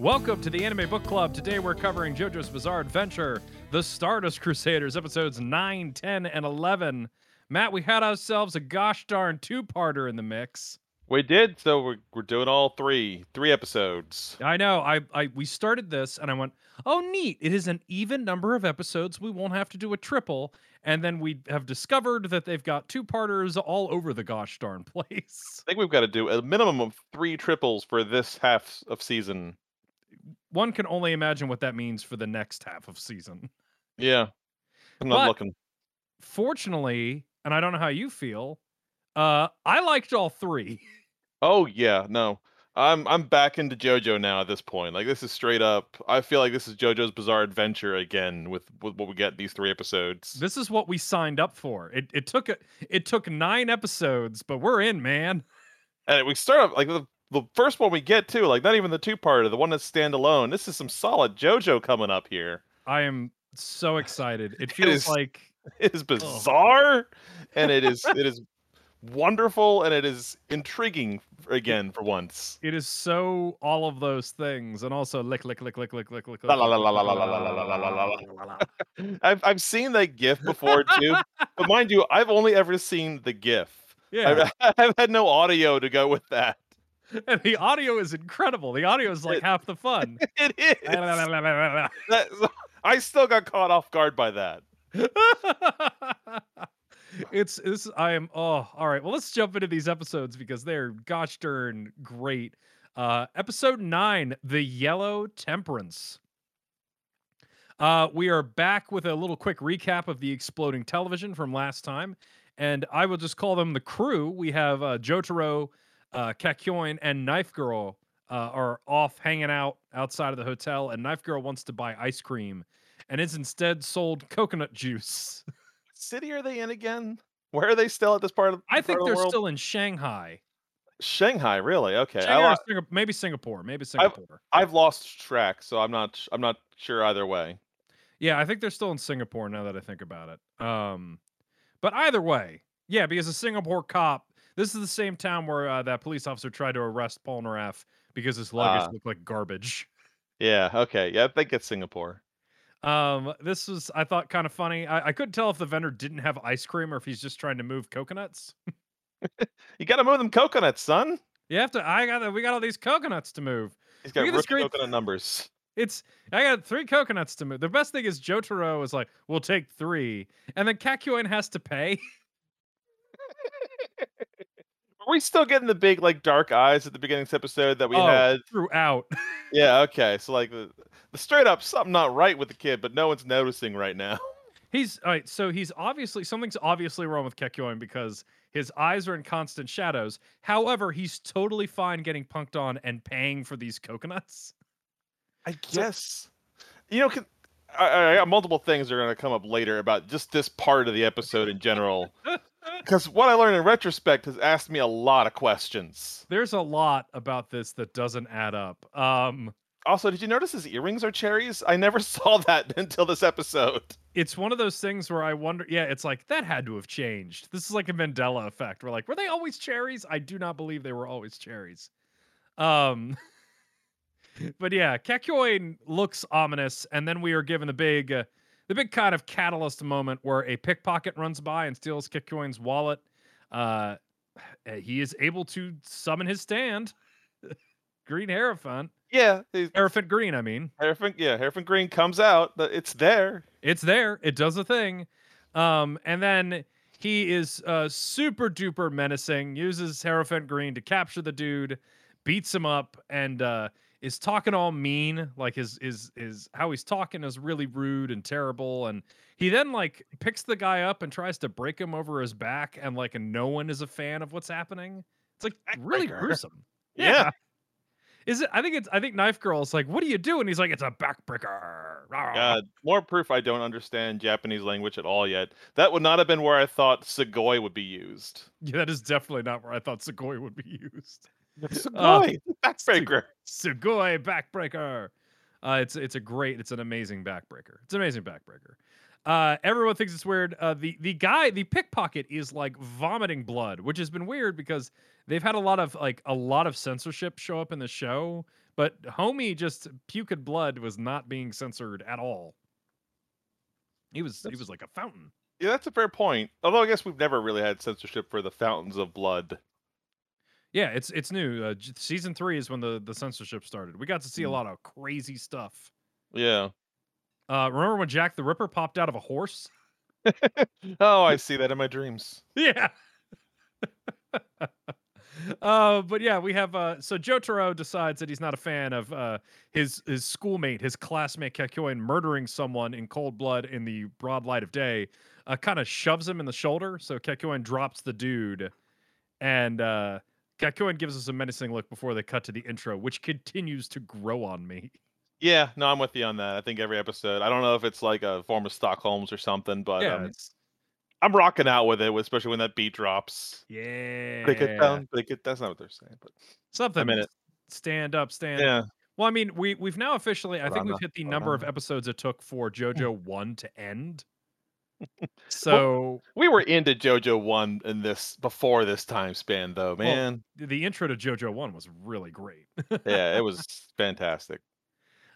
Welcome to the Anime Book Club. Today we're covering JoJo's Bizarre Adventure, The Stardust Crusaders, episodes 9, 10, and 11. Matt, we had ourselves a gosh darn two parter in the mix. We did, so we're, we're doing all three, three episodes. I know. I, I we started this and I went, oh neat. It is an even number of episodes. We won't have to do a triple. And then we have discovered that they've got two parters all over the gosh darn place. I think we've got to do a minimum of three triples for this half of season. One can only imagine what that means for the next half of season. Yeah, I'm not But- looking. Fortunately, and I don't know how you feel, uh, I liked all three. Oh yeah, no, I'm I'm back into JoJo now at this point. Like this is straight up. I feel like this is JoJo's Bizarre Adventure again with, with what we get these three episodes. This is what we signed up for. It it took a, it took nine episodes, but we're in, man. and we start off like the the first one we get to, like not even the two part parter, the one that's standalone. This is some solid JoJo coming up here. I am so excited. It feels is- like It is bizarre, and it is it is wonderful, and it is intriguing again for once. it is so all of those things, and also lick lick lick lick lick lick lick. La la la la la la la la la la la la. I've I've seen that GIF before too, but mind you, I've only ever seen the GIF. Yeah, I've, I've had no audio to go with that. and the audio is incredible. The audio is like It- half the fun. It is. That- I still got caught off guard by that. it's this I am oh all right. Well, let's jump into these episodes because they're gosh darn great. Uh episode 9, The Yellow Temperance. Uh we are back with a little quick recap of the exploding television from last time and I will just call them the crew. We have uh Jotaro, uh Kakyoin and Knife Girl uh, are off hanging out outside of the hotel and Knife Girl wants to buy ice cream and is instead sold coconut juice. City are they in again? Where are they still at this part of? I think of the they're world? still in Shanghai. Shanghai. Really? Okay. Shanghai maybe Singapore. Maybe Singapore. I've lost track, so I'm not. I'm not sure either way. Yeah, I think they're still in Singapore now that I think about it. Um, but either way, yeah, because a Singapore cop. This is the same town where uh, that police officer tried to arrest Polnareff because his luggage Ah. looked like garbage. Yeah. Okay. Yeah. I think it's Singapore. Um, this was I thought kind of funny. I, I couldn't tell if the vendor didn't have ice cream or if he's just trying to move coconuts. You got to move them coconuts, son. You have to. I got. We got all these coconuts to move. He's got rookie great- coconut numbers. It's I got three coconuts to move. The best thing is Jotaro is like, we'll take three, and then Kakyoin has to pay. Are we still getting the big like dark eyes at the beginning of this episode that we Oh. had? throughout. Yeah. Okay. So like the, the straight up something not right with the kid, but no one's noticing right now. He's all right. So he's obviously something's obviously wrong with Kakyoin because his eyes are in constant shadows. However, he's totally fine getting punked on and paying for these coconuts. I guess. You know, can, I, I I got multiple things that are going to come up later about just this part of the episode in general. Because what I learned in retrospect has asked me a lot of questions. There's a lot about this that doesn't add up. Um, Also, did you notice his earrings are cherries? I never saw that until this episode. it's one of those things where I wonder. Yeah, it's like that had to have changed. This is like a Mandela effect. We're like, were they always cherries? I do not believe they were always cherries. Um, but yeah, Kakyoin looks ominous, and then we are given the big, uh, the big kind of catalyst moment where a pickpocket runs by and steals Kakyoin's wallet. Uh, he is able to summon his stand, Green Hierophant, Yeah, he's- Hierophant Green. I mean, Hierophant, yeah, Hierophant Green comes out. but It's there. it's there it does a thing um and then he is uh super duper menacing uses hierophant green to capture the dude beats him up and uh is talking all mean like his is is how he's talking is really rude and terrible and he then like picks the guy up and tries to break him over his back and like no one is a fan of what's happening it's like really gruesome Yeah. is it i think it's i think knife girl is like what do you do and he's like it's a backbreaker God, more proof I don't understand Japanese language at all yet. That would not have been where I thought Sugoi would be used. Yeah, that is definitely not where I thought Sugoi would be used. Sugoi, backbreaker. Sugoi backbreaker. Uh, it's it's a great, it's an amazing backbreaker. It's an amazing backbreaker. Uh, everyone thinks it's weird. Uh, the the guy, the pickpocket, is like vomiting blood, which has been weird because they've had a lot of like a lot of censorship show up in the show, But Homie just puked blood was not being censored at all. He was he was like a fountain. Yeah, that's a fair point. Although I guess we've never really had censorship for the fountains of blood. Yeah, it's it's new. Uh, season three is when the the censorship started. We got to see a Mm. lot of crazy stuff. Yeah. Uh, remember when Jack the Ripper popped out of a horse? Oh, I see that in my dreams. Yeah. uh, but yeah, we have uh so Taro decides that he's not a fan of uh his his schoolmate, his classmate Kakyoin murdering someone in cold blood in the broad light of day. Uh kind of shoves him in the shoulder, so Kakyoin drops the dude and Kakyoin gives us a menacing look before they cut to the intro, which continues to grow on me. Yeah, no, I'm with you on that. I think every episode. I don't know if it's like a form of Stockholm's or something, but yeah, um, it's I'm rocking out with it, especially when that beat drops. yeah. Break it down, break it. That's not what they're saying, but Something. in it. Stand up, stand yeah, Well, I mean, we we've now officially I think we've hit the number of episodes it took for JoJo 1 to end. So, we were into JoJo one in this before this time span, though, Well, man. the intro to JoJo 1 was really great. yeah, it was fantastic.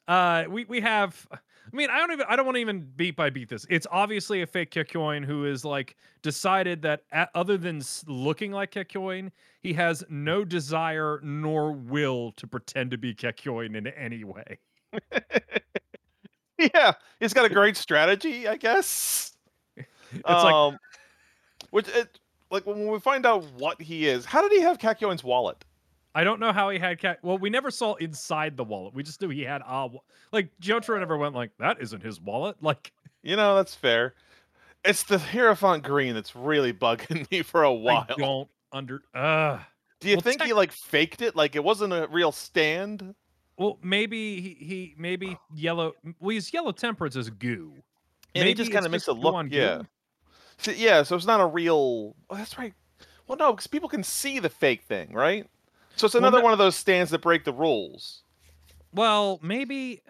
Uh we we have I mean, I don't even I don't want to even beat by beat this. It's obviously a fake Kakyoin who is like decided that a other than looking like Kakyoin, he has no desire nor will to pretend to be Kakyoin in any way. yeah, he's got a great strategy, I guess. It's like um, which it like when we find out what he is. How did he have Kakyoin's wallet? I don't know how he had cat. Well, we never saw inside the wallet. We just knew he had a wa- like Jotaro never went like that. Isn't his wallet? Like You know, that's fair. It's the Hierophant green that's really bugging me for a while. I don't under. Uh Do you well, think he like faked it? Like it wasn't a real stand? well, maybe he, he maybe yellow. Well, his yellow temperance is goo. And he just kind of makes it look, on goo. Yeah. See, yeah, so it's not a real. Oh, that's right. Well, no, because people can see the fake thing, right? So it's another no- one of those stands that break the rules Well, maybe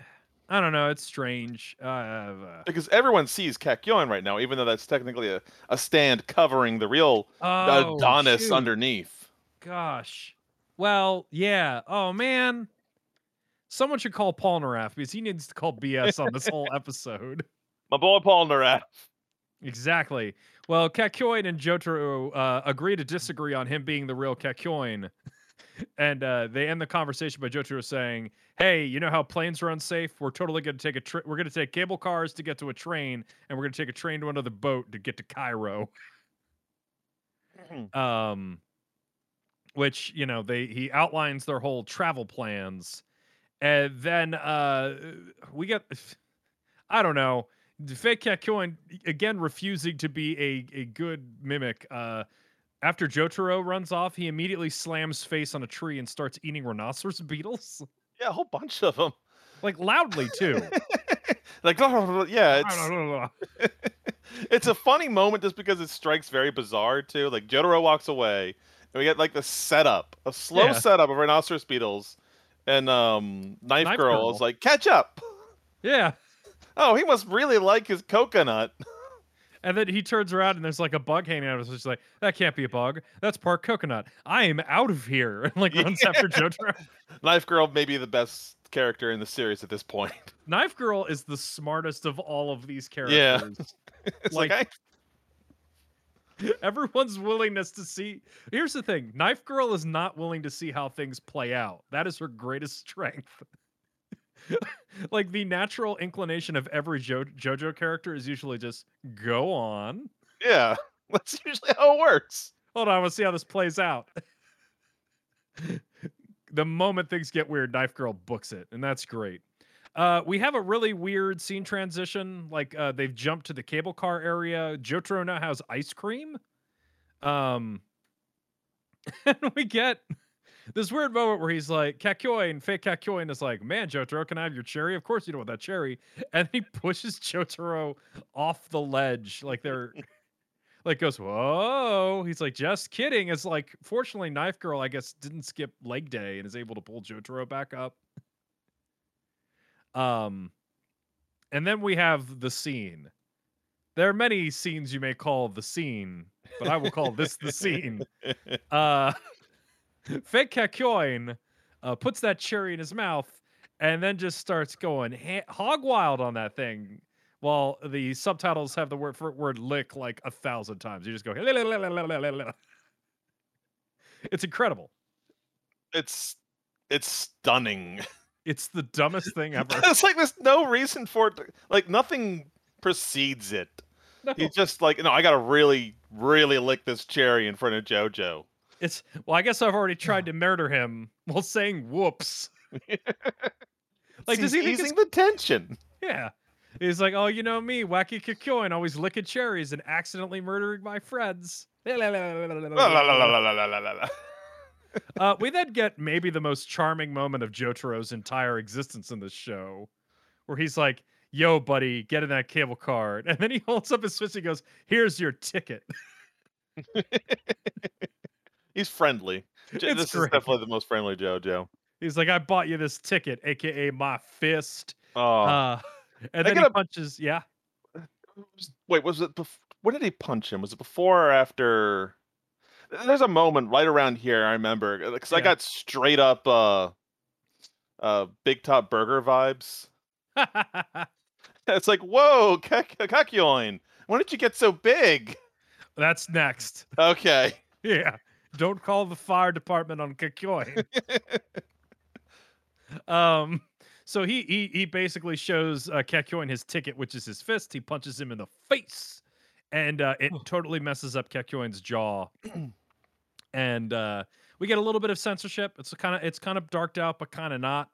I don't know. It's strange. Uh, uh, because everyone sees Kakyoin right now, even though that's technically a, a stand covering the real oh, Adonis shoot. underneath. Gosh. Well, yeah. Oh man. Someone should call Polnareff because he needs to call BS on this whole episode. My boy Polnareff. Exactly. Well, Kakyoin and Jotaro uh, agree to disagree on him being the real Kakyoin. and uh, they end the conversation by Jotaro saying, Hey, you know how planes are unsafe? We're totally going to take a tri- we're going to take cable cars to get to a train, and we're going to take a train to another boat to get to Cairo. um, which you know they he outlines their whole travel plans, and then uh, we get I don't know the fake Kakyoin again refusing to be a a good mimic. Uh, after Jotaro runs off, he immediately slams face on a tree and starts eating rhinoceros beetles, Yeah, a whole bunch of them. like loudly too. like, yeah, it's it's a funny moment just because it strikes very bizarre too. Like Jotaro walks away, and we get like the setup, a slow Yeah. setup of rhinoceros beetles, and um, Knife, Knife Girl, Girl. is like, catch up. yeah. Oh, he must really like his coconut. And then he turns around and there's like a bug hanging out of his. She's like, "That can't be a bug. That's part coconut. I am out of here." And like runs after Jotaro. Knife Girl may be the best character in the series at this point. Knife Girl is the smartest of all of these Yeah. characters. it's like, Like- I, Everyone's willingness to see. Here's the thing: Knife Girl is not willing to see how things play out. That is her greatest strength. like the natural inclination of every jo- JoJo character is usually just go on. yeah, that's usually how it works. Hold on, we'll see how this plays out. the moment things get weird, Knife Girl books it, and that's great. Uh, we have a really weird scene transition. Like uh, they've jumped to the cable car area. Jotaro now has ice cream. Um, and we get this weird moment where he's like, Kakyoin, fake Kakyoin is like, man, Jotaro, can I have your cherry? Of course you don't want that cherry. And he pushes Jotaro off the ledge. Like they're like goes, whoa. He's like, just kidding. It's like, fortunately, Knife Girl, I guess, didn't skip leg day and is able to pull Jotaro back up. Um, and then we have the scene. There are many scenes you may call the scene, but I will call this the scene. Uh, fake Kakyoin uh, puts that cherry in his mouth, and then just starts going ha- hog wild on that thing. While the subtitles have the word for word lick like a thousand times. You just go. It's incredible. It's it's stunning. It's the dumbest thing ever. it's like there's no reason for it. To, like nothing precedes it. No. He's just like, no, I gotta really, really lick this cherry in front of JoJo. It's well, I guess I've already tried oh. to murder him while saying whoops. like, does he easing the tension? Yeah. He's like, oh, you know me, wacky Kakyoin, always licking cherries and accidentally murdering my friends. uh, we then get maybe the most charming moment of Jotaro's entire existence in this show, where he's like, yo, buddy, get in that cable card. And then he holds up his switch and goes, here's your ticket. He's friendly. It's this great. is definitely the most friendly JoJo. He's like, "I bought you this ticket, aka my fist." Oh, Uh, and They then he gotta- punches. Yeah, wait, was it? Bef- when did he punch him? Was it before or after? There's a moment right around here. I remember because I got straight up uh, uh, Big Top Burger vibes. It's like, whoa, Kak- Kakyoin, when did you get so big? that's next. Okay. Yeah. Don't call the fire department on Kakyoin. um so he he he basically shows uh Kakyoin his ticket, which is his fist. He punches him in the face. And uh it totally messes up Kakyoin's jaw. and uh we get a little bit of censorship. It's kind of it's kind of darked out, but kind of not.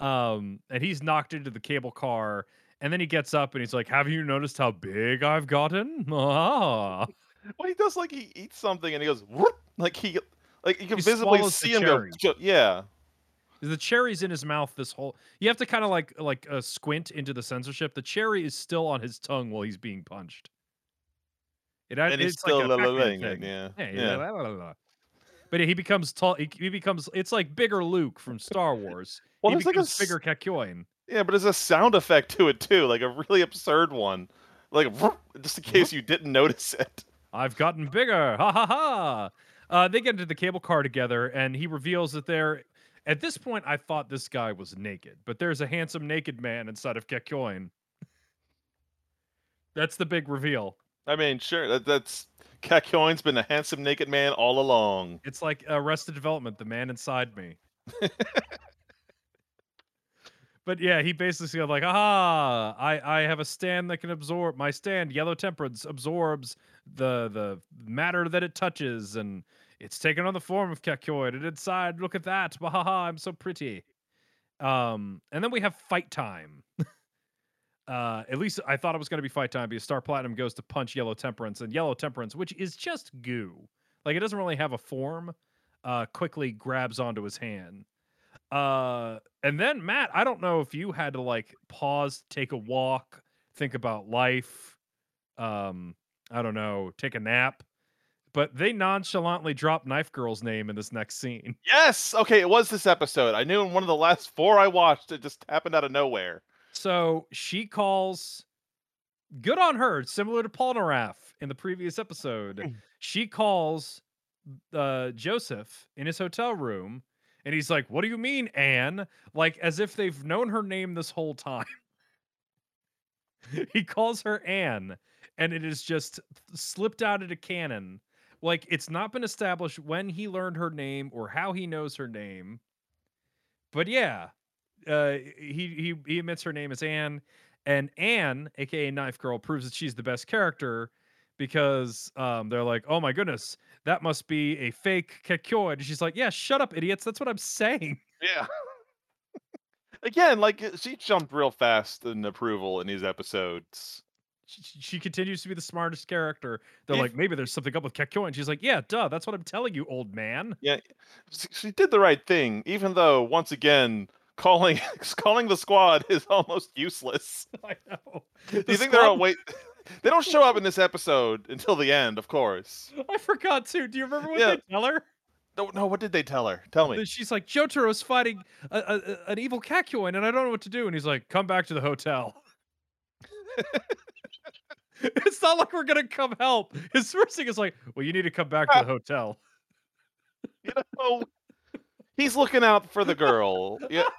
um, and he's knocked into the cable car, and then he gets up and he's like, Have you noticed how big I've gotten? Ah. Well, he does like he eats something and he goes, Whoop! like he, like you can He visibly see him go, cherry. "Ch- yeah. The cherry's in his mouth. This whole you have to kind of like like uh, squint into the censorship. The cherry is still on his tongue while he's being punched. It, And he's it's still like a thing. it, yeah. Yeah. la. But he becomes tall. He, he becomes. It's like bigger Luke from Star Wars. Well, he there's like a bigger Kakyoin. Yeah, but there's a sound effect to it too, like a really absurd one. Like just in case you didn't notice it. I've gotten bigger. Ha ha ha. Uh, they get into the cable car together, and he reveals that they're. At this point, I thought this guy was naked, but there's a handsome naked man inside of Kakyoin. That's the big reveal. I mean, sure, that, that's Kakyoin's been a handsome naked man all along. It's like Arrested Development, the man inside me. but yeah, he basically said like, "Ah, I I have a stand that can absorb my stand. Yellow temperance absorbs the the matter that it touches, and it's taken on the form of Kakyoin. And inside, look at that. Bahaha, I'm so pretty." Um, and then we have fight time. uh, at least I thought it was going to be fight time because Star Platinum goes to punch Yellow Temperance, and Yellow Temperance, which is just goo, like it doesn't really have a form, uh, quickly grabs onto his hand. Uh, and then Matt, I don't know if you had to like pause, take a walk, think about life. Um, I don't know, take a nap. But they nonchalantly drop Knife Girl's name in this next scene. Yes, okay, it was this episode. I knew in one of the last four I watched, it just happened out of nowhere. So she calls, good on her, similar to Paul Polnareff in the previous episode. she calls uh, Joseph in his hotel room, and he's like, What do you mean, Anne? Like, as if they've known her name this whole time. he calls her Anne, and it is just slipped out of the canon. Like, it's not been established when he learned her name or how he knows her name. But yeah, uh, he he he admits her name is Anne, and Anne, aka Knife Girl, proves that she's the best character because um, they're like, "Oh my goodness, that must be a fake Kakyoin." And she's like, "Yeah, shut up, idiots. That's what I'm saying." Yeah. Again, like uh, she jumped real fast in approval in these episodes. She, she continues to be the smartest character. They're If- like, "Maybe there's something up with Kakyoin." She's like, "Yeah, duh. That's what I'm telling you, old man." Yeah, she did the right thing, even though once again calling calling the squad is almost useless. I know. Do you think they're all wait? They don't show up in this episode until the end, of course. I forgot to. Do you remember what Yeah. they tell her? No, no. What did they tell her? Tell me. She's like, Jotaro's fighting a, a, a- an evil Kakyoin, and I don't know what to do. And he's like, come back to the hotel. it's not like we're gonna come help. His first thing is like, well, you need to come back to the hotel. You know, He's looking out for the girl. Yeah.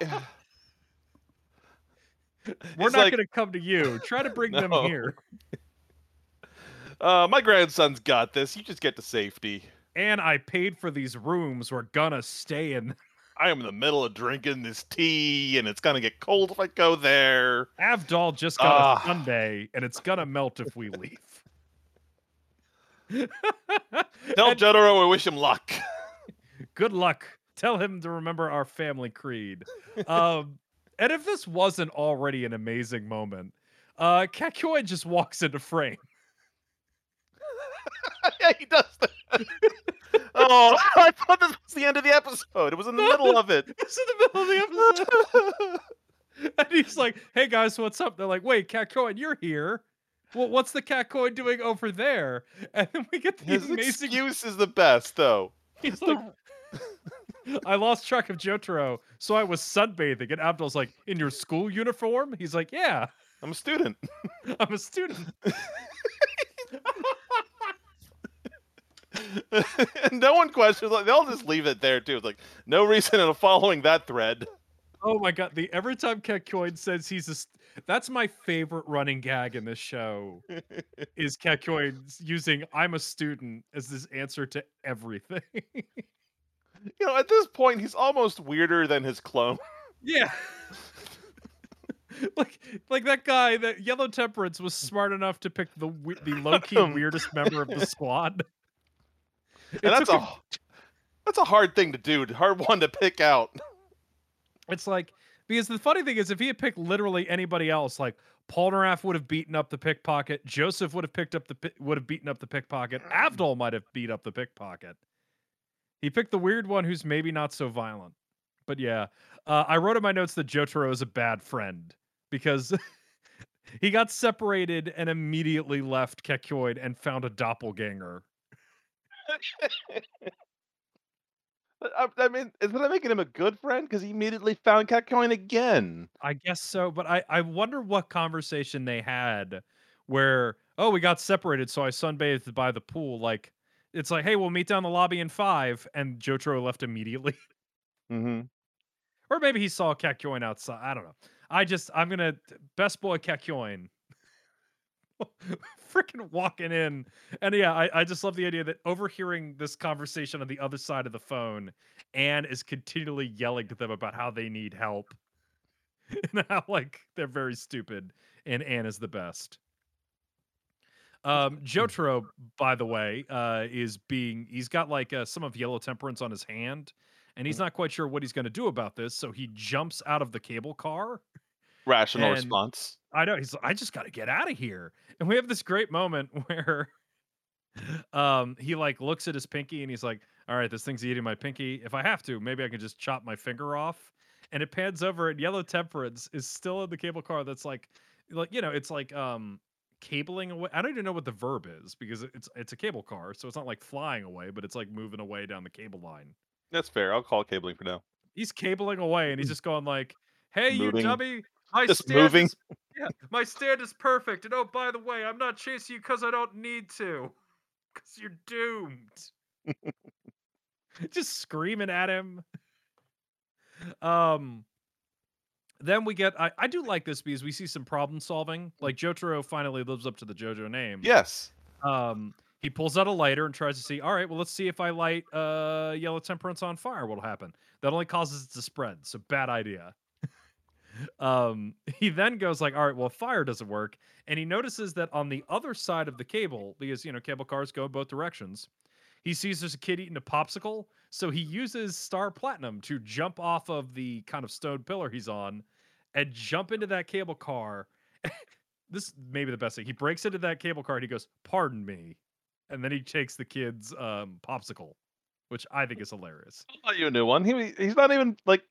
We're He's not like, going to come to you. Try to bring them here. uh, my grandson's got this. You just get to safety. And I paid for these rooms. We're gonna stay in. I am in the middle of drinking this tea, and it's gonna get cold if I go there. Avdol just got Ah. a sundae, and it's gonna melt if we leave. Tell And Jotaro I wish him luck. good luck. Tell him to remember our family creed. Um, and if this wasn't already an amazing moment, uh, Kakyoin just walks into frame. yeah, he does that. oh, I thought this was the end of the episode. It was in the middle of it. It's in the middle of the episode. and he's like, "Hey guys, what's up?" They're like, "Wait, Kakyoin, you're here. Well, what's the Kakyoin doing over there?" And then we get the His amazing. excuse is the best, though. He's like, "I lost track of Jotaro, so I was sunbathing." And Avdol's like, "In your school uniform?" He's like, "Yeah, I'm a student. I'm a student." And no one questions. Like, they'll just leave it there too. It's like no reason in following that thread. Oh my god! The every time Kakyoin says he's a, st- that's my favorite running gag in this show. is Kakyoin using "I'm a student" as this answer to everything. You know, at this point, he's almost weirder than his clone. yeah. like, like that guy, that Yellow Temperance was smart enough to pick the the low key um, weirdest member of the squad. And that's took a that's a hard thing to do. Hard one to pick out. It's like because the funny thing is, if he had picked literally anybody else, like Paul Polnareff would have beaten up the pickpocket, Joseph would have picked up the would have beaten up the pickpocket, Avdol might have beat up the pickpocket. He picked the weird one who's maybe not so violent. But yeah, uh, I wrote in my notes that Jotaro is a bad friend because he got separated and immediately left Kakyoin and found a doppelganger. I, I mean, is that making him a good friend? Because he immediately found Kakyoin again. I guess so, but I I wonder what conversation they had where oh we got separated, so I sunbathed by the pool. Like it's like hey we'll meet down the lobby in five, and Jotaro left immediately, Mm-hmm. or maybe he saw Kakyoin outside. I don't know. I just I'm gonna best boy Kakyoin. Freaking walking in, and yeah, I, I just love the idea that overhearing this conversation on the other side of the phone, Anne is continually yelling to them about how they need help and how like they're very stupid and Anne is the best. Um, Jotaro, by the way, uh, is being he's got like uh, some of yellow temperance on his hand, and he's not quite sure what he's going to do about this. So he jumps out of the cable car. Rational And- response. I know he's. like, I just got to get out of here. And we have this great moment where, um, he like looks at his pinky and he's like, "All right, this thing's eating my pinky. If I have to, maybe I can just chop my finger off." And it pans over, and Yellow Temperance is still in the cable car. That's like, like you know, it's like um cabling away. I don't even know what the verb is because it's it's a cable car, so it's not like flying away, but it's like moving away down the cable line. That's fair. I'll call cabling for now. He's cabling away, and he's just going like, "Hey, you dummy! My Just stand moving. is yeah, my stand is perfect. And oh, by the way, I'm not chasing you because I don't need to. Because you're doomed. Just screaming at him. Um then we get I, I do like this because we see some problem solving. Like Jotaro finally lives up to the JoJo name. Yes. Um he pulls out a lighter and tries to see, all right, well, let's see if I light uh yellow temperance on fire, what'll happen. That only causes it to spread. So bad idea. Um he then goes like all right well fire doesn't work and he notices that on the other side of the cable because you know cable cars go both directions he sees there's a kid eating a popsicle so he uses star platinum to jump off of the kind of stone pillar he's on and jump into that cable car. This may be the best thing. He breaks into that cable car and he goes pardon me and then he takes the kid's um popsicle which i think is hilarious. I'll you a new one. He he's not even like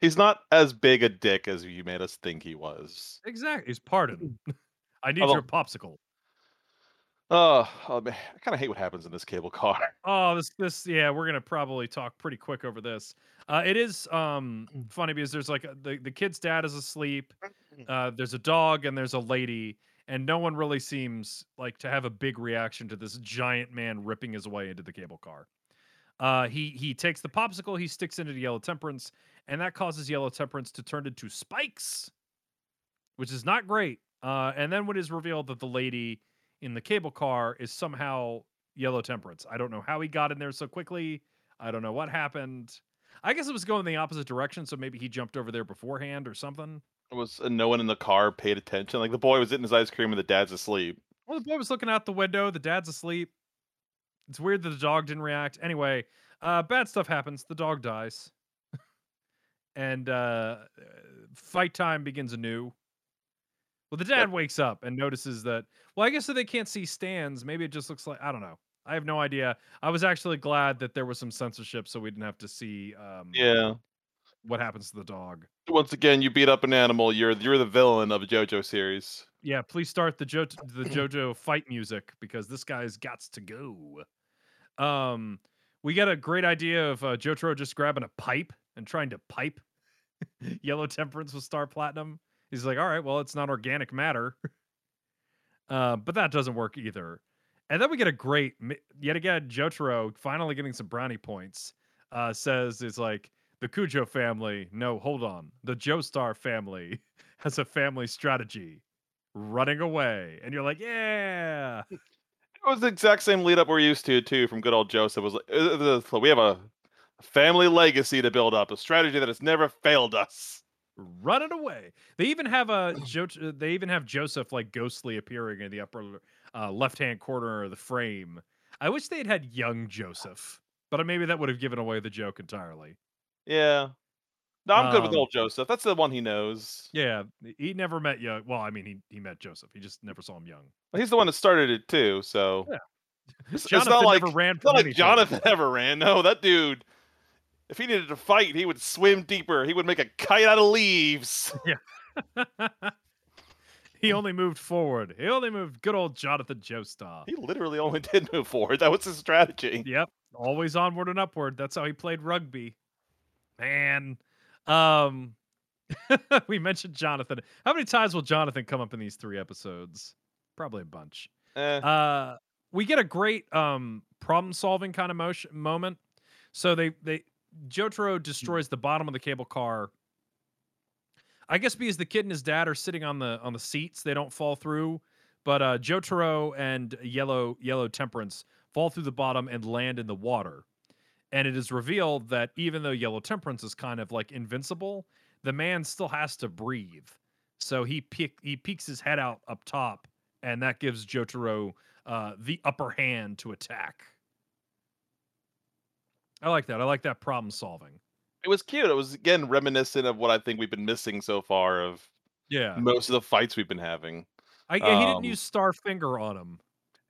he's not as big a dick as you made us think he was. exactly he's pardon i need Although- your popsicle Oh, oh man, I kind of hate what happens in this cable car. Oh, this this yeah, we're gonna probably talk pretty quick over this. Uh, it is um funny because there's like a, the the kid's dad is asleep. Uh, there's a dog and there's a lady, and no one really seems like to have a big reaction to this giant man ripping his way into the cable car. Uh, he he takes the popsicle, he sticks into the Yellow Temperance, and that causes Yellow Temperance to turn into spikes, which is not great. Uh, and then when it is revealed that the lady in the cable car is somehow Yellow Temperance, I don't know how he got in there so quickly. I don't know what happened. I guess it was going the opposite direction, so maybe he jumped over there beforehand or something. It was uh, no one in the car paid attention. Like the boy was eating his ice cream and the dad's asleep. Well, the boy was looking out the window. The dad's asleep. It's weird that the dog didn't react. Anyway, uh, bad stuff happens. The dog dies, and uh, fight time begins anew. Well, the dad Yep. wakes up and notices that. Well, I guess that they can't see stands. Maybe it just looks like I don't know. I have no idea. I was actually glad that there was some censorship, so we didn't have to see um, Yeah. what happens to the dog. Once again, you beat up an animal. You're you're the villain of a JoJo series. Yeah, please start the jo- the JoJo fight music because this guy's got to go. Um, we get a great idea of uh, Jotaro just grabbing a pipe and trying to pipe Yellow Temperance with Star Platinum. He's like, all right, well, it's not organic matter, uh, but that doesn't work either. And then we get a great, yet again, Jotaro finally getting some brownie points. Uh, says is like the Kujo family. No, hold on, the Joestar family has a family strategy running away. And you're like, yeah. It was the exact same lead up we're used to too from good old Joseph. It was like uh, uh, we have a family legacy to build up, a strategy that has never failed us. Run it away. They even have a jo- they even have Joseph like ghostly appearing in the upper uh, left hand corner of the frame. I wish they'd had young Joseph, but maybe that would have given away the joke entirely. Yeah. No, I'm good with Um, old Joseph. That's the one he knows. Yeah, he never met young. Well, I mean, he he met Joseph. He just never saw him young. He's the one that started it too. So Yeah. it's, it's not like never ran it's not like anything. Jonathan ever ran. No, that dude. If he needed to fight, he would swim deeper. He would make a kite out of leaves. Yeah. he only moved forward. He only moved. Good old Jonathan Joestar. He literally only did move forward. That was his strategy. Yep. Always onward and upward. That's how he played rugby. Man. Um we mentioned Jonathan. How many times will Jonathan come up in these three episodes? Probably a bunch. Eh, Uh we get a great um problem solving kind of motion moment. So they they Jotaro destroys the bottom of the cable car. I guess because the kid and his dad are sitting on the on the seats, they don't fall through. But uh Jotaro and Yellow Yellow Temperance fall through the bottom and land in the water. And it is revealed that even though Yellow Temperance is kind of like invincible, the man still has to breathe. So he peek, he peeks his head out up top, and that gives Jotaro uh, the upper hand to attack. I like that. I like that problem solving. it was cute. It was again reminiscent of what I think we've been missing so far of Yeah. most of the fights we've been having. I, yeah, he didn't Um, use Star Finger on him.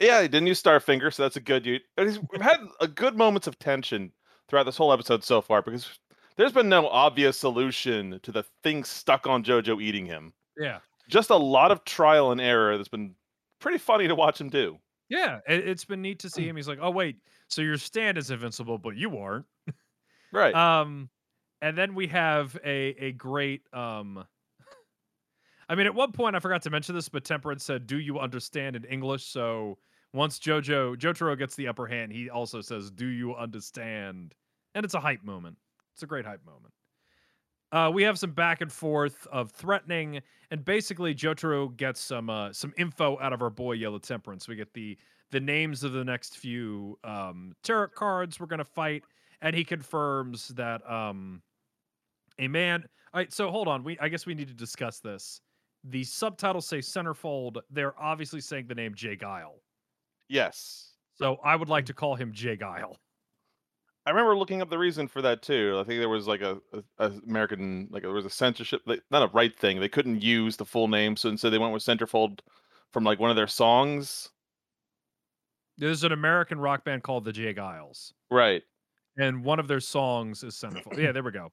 Yeah, he didn't use Starfinger, so that's a good we've had a good moments of tension throughout this whole episode so far because there's been no obvious solution to the thing stuck on JoJo eating him. Yeah. Just a lot of trial and error that's been pretty funny to watch him do. Yeah. It, it's been neat to see him. He's like, oh, wait. So your stand is invincible, but you aren't. Right. Um, and then we have a a great um. I mean, at one point I forgot to mention this, but Temperance said, "Do you understand in English?" So once Jojo Jotaro gets the upper hand, he also says, "Do you understand?" And it's a hype moment. It's a great hype moment. Uh, we have some back and forth of threatening, and basically Jotaro gets some uh, some info out of our boy Yellow Temperance. We get the the names of the next few um, tarot cards we're gonna fight, and he confirms that um, a man. All right, so hold on. We I guess we need to discuss this. The subtitles say centerfold. They're obviously saying the name J. Geil. yes. So I would like to call him J. Geil. I remember looking up the reason for that too. I think there was like a, a, a American, like there was a censorship, like, not a right thing. They couldn't use the full name, so instead they went with Centerfold from like one of their songs. There's an American rock band called the J. Geils. Right. and one of their songs is centerfold. yeah, there we go.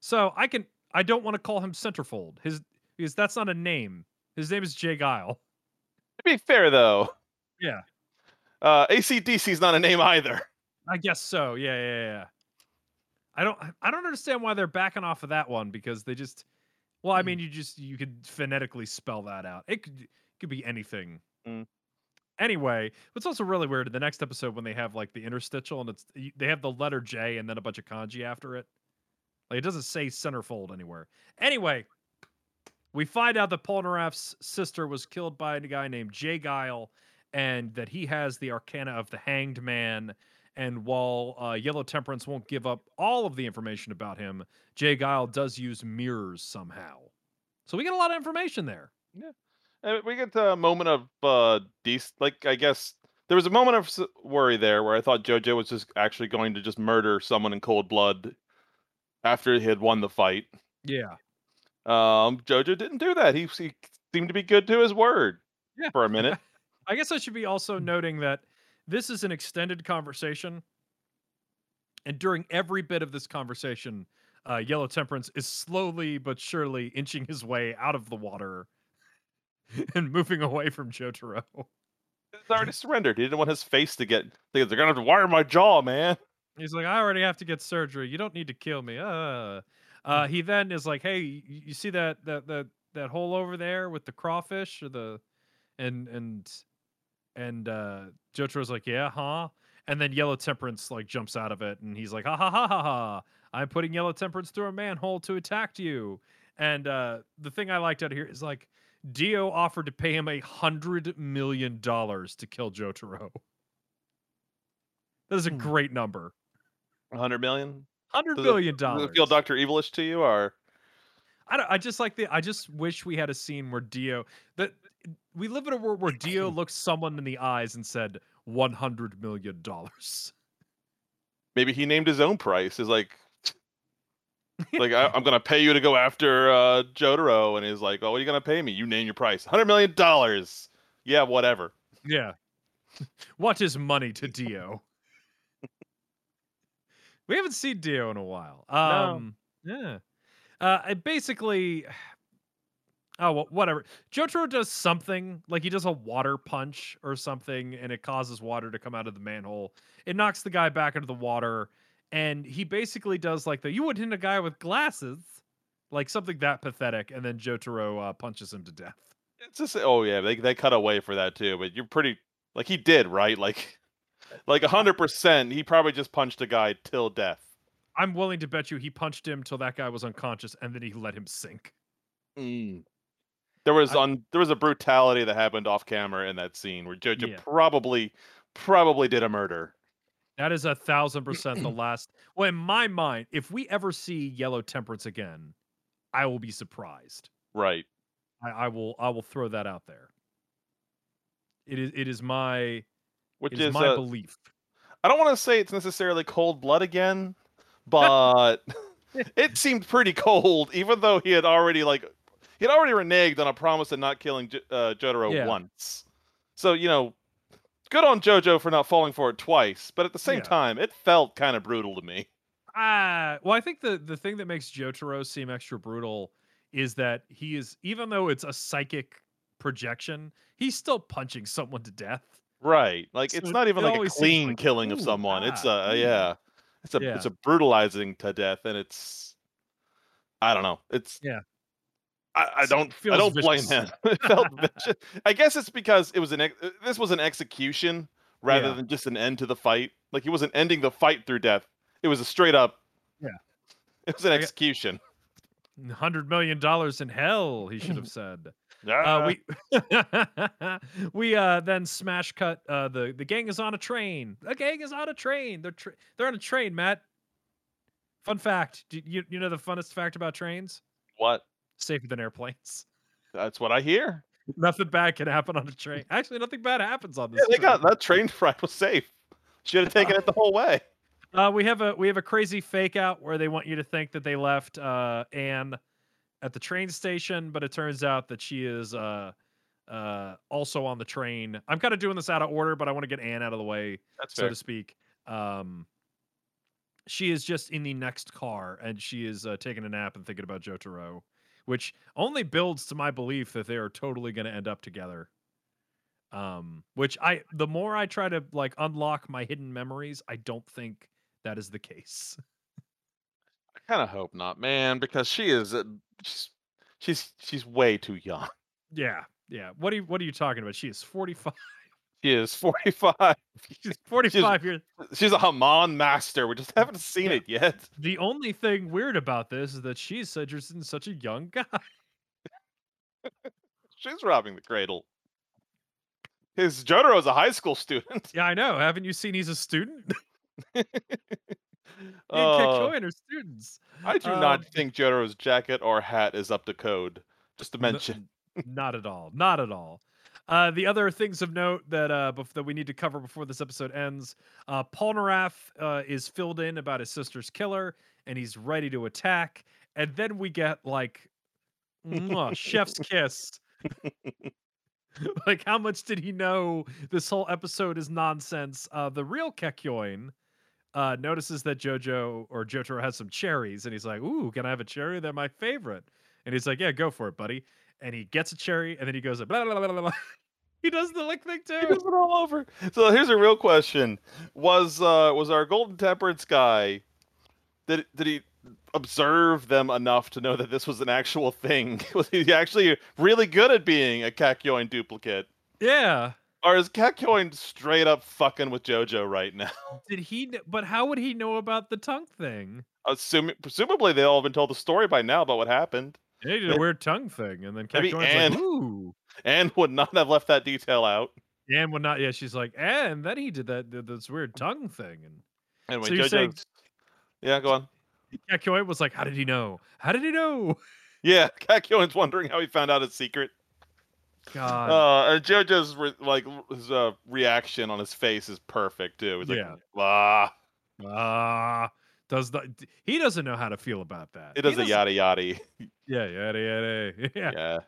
So I can I don't want to call him centerfold. His because that's not a name. His name is J. Geil. To be fair though, Yeah, uh, ACDC is not a name either. I guess so. Yeah, yeah, yeah. I don't I don't understand why they're backing off of that one because they just well, I mean, you just you could phonetically spell that out. It could it could be anything. Mm. Anyway, what's also really weird in the next episode when they have like the interstitial and it's they have the letter J and then a bunch of kanji after it. Like it doesn't say centerfold anywhere. Anyway, we find out that Polnareff's sister was killed by a guy named J. Geil, and that he has the arcana of the Hanged Man. And while uh, Yellow Temperance won't give up all of the information about him, J. Geil does use mirrors somehow. So we get a lot of information there. And we get a moment of uh, dec- like I guess there was a moment of worry there where I thought JoJo was just actually going to just murder someone in cold blood after he had won the fight. Yeah. Um, JoJo didn't do that. He, he seemed to be good to his word Yeah. for a minute. I guess I should be also noting that this is an extended conversation. And during every bit of this conversation, uh, Yellow Temperance is slowly but surely inching his way out of the water and moving away from Jotaro. He's already surrendered. He didn't want his face to get. They're gonna have to wire my jaw, man. He's like, I already have to get surgery. You don't need to kill me. Uh. Uh, he then is like, Hey, you, see that that that that hole over there with the crawfish or the, and and and uh, Jotaro's like, Yeah, huh? And then Yellow Temperance like jumps out of it, and he's like, Ha ha ha ha ha! I'm putting Yellow Temperance through a manhole to attack you. And uh, the thing I liked out of here is like, Dio offered to pay him a hundred million dollars to kill Jotaro. That is a Hmm. great number. A hundred million. Hundred Does it- million Does dollars. it feel Doctor Evilish to you, or I don't, I just like the. I just wish we had a scene where Dio that we live in a world where Dio looked someone in the eyes and said one hundred million dollars. maybe he named his own price? Is like, like I, I'm gonna pay you to go after uh, Jotaro, and he's like, "Oh, what are you gonna pay me? You name your price. Hundred million dollars. Yeah, whatever." Yeah. what is money to Dio? we haven't seen Dio in a while. Um, yeah. Uh, I basically. Oh, well, whatever. Jotaro does something like he does a water punch or something, and it causes water to come out of the manhole. It knocks the guy back into the water, and he basically does like the you would hit a guy with glasses, like something that pathetic, and then Jotaro uh, punches him to death. It's just oh yeah, they they cut away for that too. But you're pretty like he did right, like like hundred percent. He probably just punched a guy till death. I'm willing to bet you he punched him till that guy was unconscious, and then he let him sink. Mm. There was I- on there was a brutality that happened off camera in that scene where Jojo Yeah. probably probably did a murder. That is a thousand percent the last. Well, in my mind, if we ever see Yellow Temperance again, I will be surprised. Right. I, I will. I will throw that out there. It is. It is my. Which is is my uh, belief. I don't want to say it's necessarily cold blood again, but it seemed pretty cold, even though he had already like he had already reneged on a promise of not killing J- uh, Jotaro Yeah. once. So you know, good on JoJo for not falling for it twice, but at the same Yeah. time, it felt kind of brutal to me. Ah, well, I think the the thing that makes Jotaro seem extra brutal is that he is, even though it's a psychic projection, he's still punching someone to death. Right. Like So it's not even it like a clean like, killing of someone. It's ah, a yeah. It's a Yeah. it's a brutalizing to death and it's I don't know. It's Yeah. I, I don't feel I don't blame him. it felt vicious. I guess it's because it was an ex- uh, this was an execution rather Yeah. than just an end to the fight. Like he wasn't ending the fight through death. It was a straight up Yeah. It was an execution. Hundred million dollars in hell, he should have said. Uh, Ah, we we uh, then smash cut. Uh, the the gang is on a train. The gang is on a train. They're tra- they're on a train. Matt. Fun fact. Do you you know the funnest fact about trains? what? Safer than airplanes. That's what I hear. Nothing bad can happen on a train. Actually, nothing bad happens on this. Yeah, they train. got that train ride was safe. Should have taken it the whole way. Uh, we have a we have a crazy fake out where they want you to think that they left uh, Anne at the train station, but it turns out that she is uh, uh, also on the train. I'm kind of doing this out of order, but I want to get Anne out of the way, That's so fair. to speak. Um, she is just in the next car, and she is uh, taking a nap and thinking about Joe Jotaro, which only builds to my belief that they are totally going to end up together. Um, which I the more I try to like unlock my hidden memories, I don't think that is the case. I kind of hope not, man, because she is uh, she's she's she's way too young. Yeah, yeah. What are you What are you talking about? She is forty five. She is 45. She's 45 years. She's a Hamon master. We just haven't seen Yeah. it yet. The only thing weird about this is that she's such a, such a young guy. She's robbing the cradle. His Jotaro is a high school student. Yeah, I know. Haven't you seen he's a student? And Uh, Kakyoin are students. I do um, not think Jotaro's jacket or hat is up to code. Just to mention. not at all. Not at all. Uh, the other things of note that uh, bef- that we need to cover before this episode ends: uh, Polnareff uh, is filled in about his sister's killer, and he's ready to attack. And then we get like, chef's kiss. like, how much did he know? This whole episode is nonsense. Uh, the real Kakyoin uh, notices that Jojo or Jotaro has some cherries, and he's like, "Ooh, can I have a cherry? They're my favorite." And he's like, "Yeah, go for it, buddy." And he gets a cherry, and then he goes, blah, blah, blah, blah, blah. he does the lick thing too. He does it all over. So here's a real question: Was uh, was our golden temperance guy? Did did he observe them enough to know that this was an actual thing? Was he actually really good at being a Kakyoin duplicate, Yeah. or is Kakyoin straight up fucking with JoJo right now? Did he? But how would he know about the tongue thing? Assuming, presumably, they all have been told the story by now about what happened, Yeah, he did a weird tongue thing, and then maybe Kakyoin's Anne- like, "Ooh." and would not have left that detail out. Anne would not. Yeah, she's like, and then he did that did this weird tongue thing, and when So you're saying- yeah, go on. Kakyoin was like, "How did he know? How did he know?" Yeah, Kakyoin's wondering how he found out his secret. God. Uh, and JoJo's re- like his uh, reaction on his face is perfect too. He's like, Yeah. ah, Ah, does the he doesn't know how to feel about that. it He does a yada yada. Yeah, yada yada. Yeah. Yeah,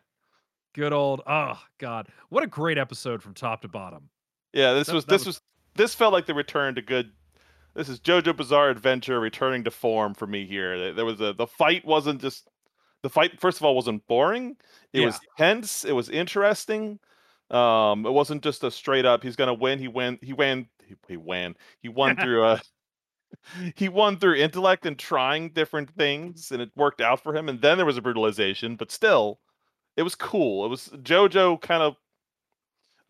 Good old. Oh God, what a great episode from top to bottom. yeah. This That- was that this was- was this felt like the return to good. This is JoJo Bizarre Adventure returning to form for me here. There- was a the fight wasn't just the fight. First of all, wasn't boring. It was tense. It was interesting. Um, it wasn't just a straight up. He's gonna win. He win. He win. He, he won. He won through uh he won through intellect and trying different things, and it worked out for him. And then there was a brutalization, but still, it was cool. It was JoJo kind of.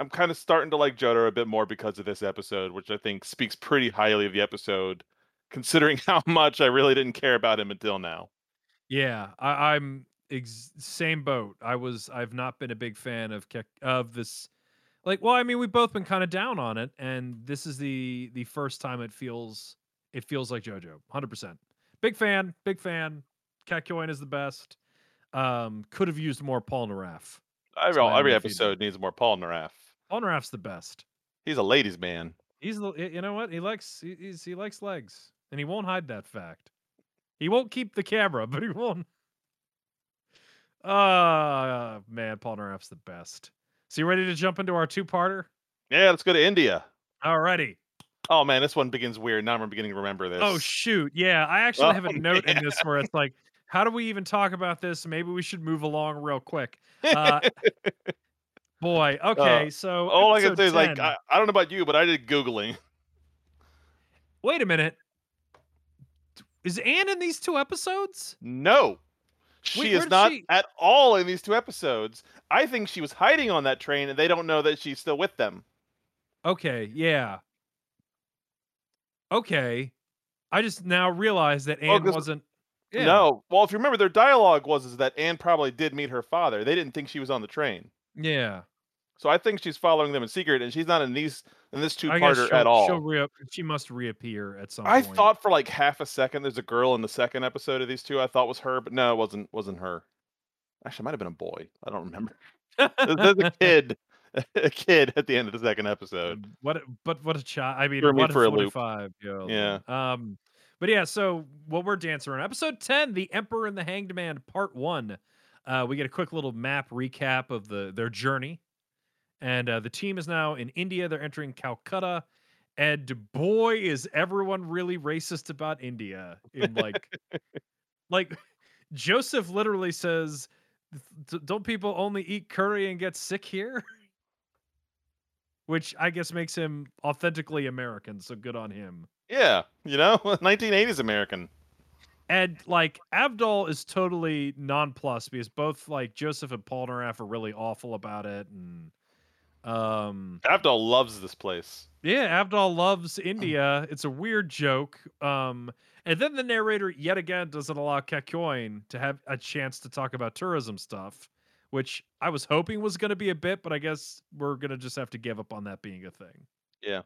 I'm kind of starting to like Jotaro a bit more because of this episode, which I think speaks pretty highly of the episode, considering how much I really didn't care about him until now. Yeah, I, I'm ex- same boat. I was. I've not been a big fan of Kek, of this. Like, well, I mean, we've both been kind of down on it, and this is the the first time it feels it feels like JoJo. Hundred percent. Big fan. Big fan. Kakyoin is the best. Um, could have used more Polnareff. Every, every episode needs more Polnareff. Paul Naraf's the best. He's a ladies' man. He's the you know what he likes he, he's, he likes legs and he won't hide that fact. He won't keep the camera, but he won't. Ah man, Polnareff's the best. So you ready to jump into our two-parter? Yeah, let's go to India. Alrighty. Oh man, this one begins weird. Now I'm beginning to remember this. Oh shoot, yeah. I actually Oh, have a note in this where it's like, how do we even talk about this? Maybe we should move along real quick. Uh, boy, okay, so All I can say is like I, I don't know about you, but I did googling. wait a minute. Is Anne in these two episodes? No, she Wait, is not she- at all in these two episodes. I think she was hiding on that train, and they don't know that she's still with them. Okay, yeah. Okay. I just now realized that Anne wasn't. Yeah. No, well, if you remember, their dialogue was is that Anne probably did meet her father. They didn't think she was on the train, Yeah. so I think she's following them in secret, and she's not in these in this two parter at all. She'll she must reappear at some point. I point. thought for like half a second there's a girl in the second episode of these two. I thought was her, but no, it wasn't. Wasn't her. Actually, it might have been a boy. I don't remember. There's a kid, a kid at the end of the second episode. what? But what a child! I mean, Threw me what for a forty-five. year-old. Yeah. Um. But yeah, so what we're dancing around episode ten, the Emperor and the Hanged Man, part one. Uh, we get a quick little map recap of the their journey, and uh, the team is now in India. They're entering Calcutta, and boy, is everyone really racist about India. In like, like Joseph literally says, "D- "Don't people only eat curry and get sick here?" Which I guess makes him authentically American. So good on him. Yeah, you know, 1980s American. And like Avdol is totally nonplussed because both like Joseph and Polnareff are really awful about it, and Um, Avdol loves this place. yeah, Avdol loves India. It's a weird joke. Um, and then the narrator yet again doesn't allow Kakyoin to have a chance to talk about tourism stuff, which I was hoping was going to be a bit, but I guess we're going to just have to give up on that being a thing. Yeah.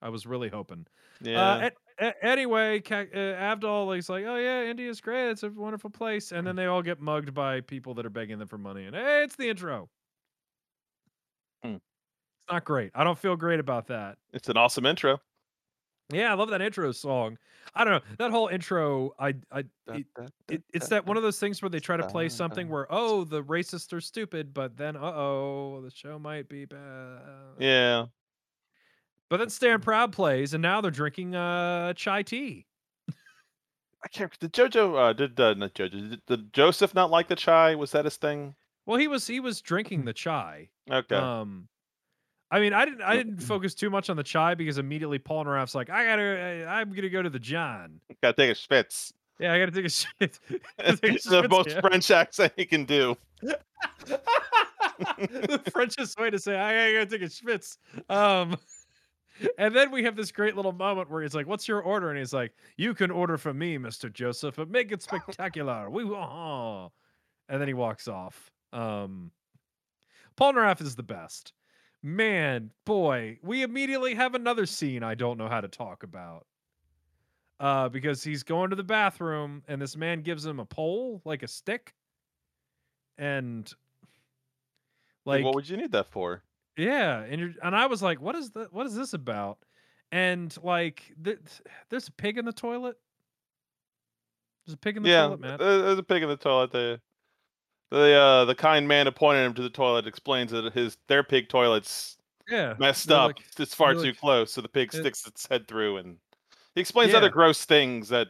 I was really hoping. Yeah. Uh, a- a- anyway, Ka- uh, Avdol is like, "Oh yeah, India's great. It's a wonderful place." And then they all get mugged by people that are begging them for money. And hey, it's the intro. Hmm. It's not great. I don't feel great about that. it's an awesome intro. Yeah, I love that intro song. I don't know that whole intro. I, I, it, it, it's that one of those things where they try to play something where, oh, the racists are stupid, but then, uh oh, the show might be bad. Yeah. But then Stand Proud plays, and now they're drinking uh chai tea. I can't. Did Jojo? Uh, did uh, not Jojo? Did, did Joseph not like the chai? Was that his thing? Well, he was he was drinking the chai. Okay. Um, I mean, I didn't I didn't focus too much on the chai because immediately Polnareff's like, I gotta, I, I'm gonna go to the John. Gotta take a spitz. Yeah, I gotta take a shit. Take a It's the most yeah. French accent he can do. the Frenchest way to say I gotta take a schwitz. Um, and then we have this great little moment where he's like, "What's your order?" And he's like, "You can order for me, Mister Joseph, but make it spectacular." We uh and then he walks off. Um, Polnareff is the best. Man, boy, we immediately have another scene I don't know how to talk about. Uh, because he's going to the bathroom and this man gives him a pole, like a stick. And like what would you need that for? yeah, and you're, and I was like, what is that? What is this about? And like, th- there's a pig in the toilet. There's a pig in the yeah, toilet, man. there's a pig in the toilet. The the uh, the kind man who pointed him to the toilet explains that his their pig toilet's yeah, messed up. like- it's far too like- close, so the pig sticks its head through, and he explains other gross things that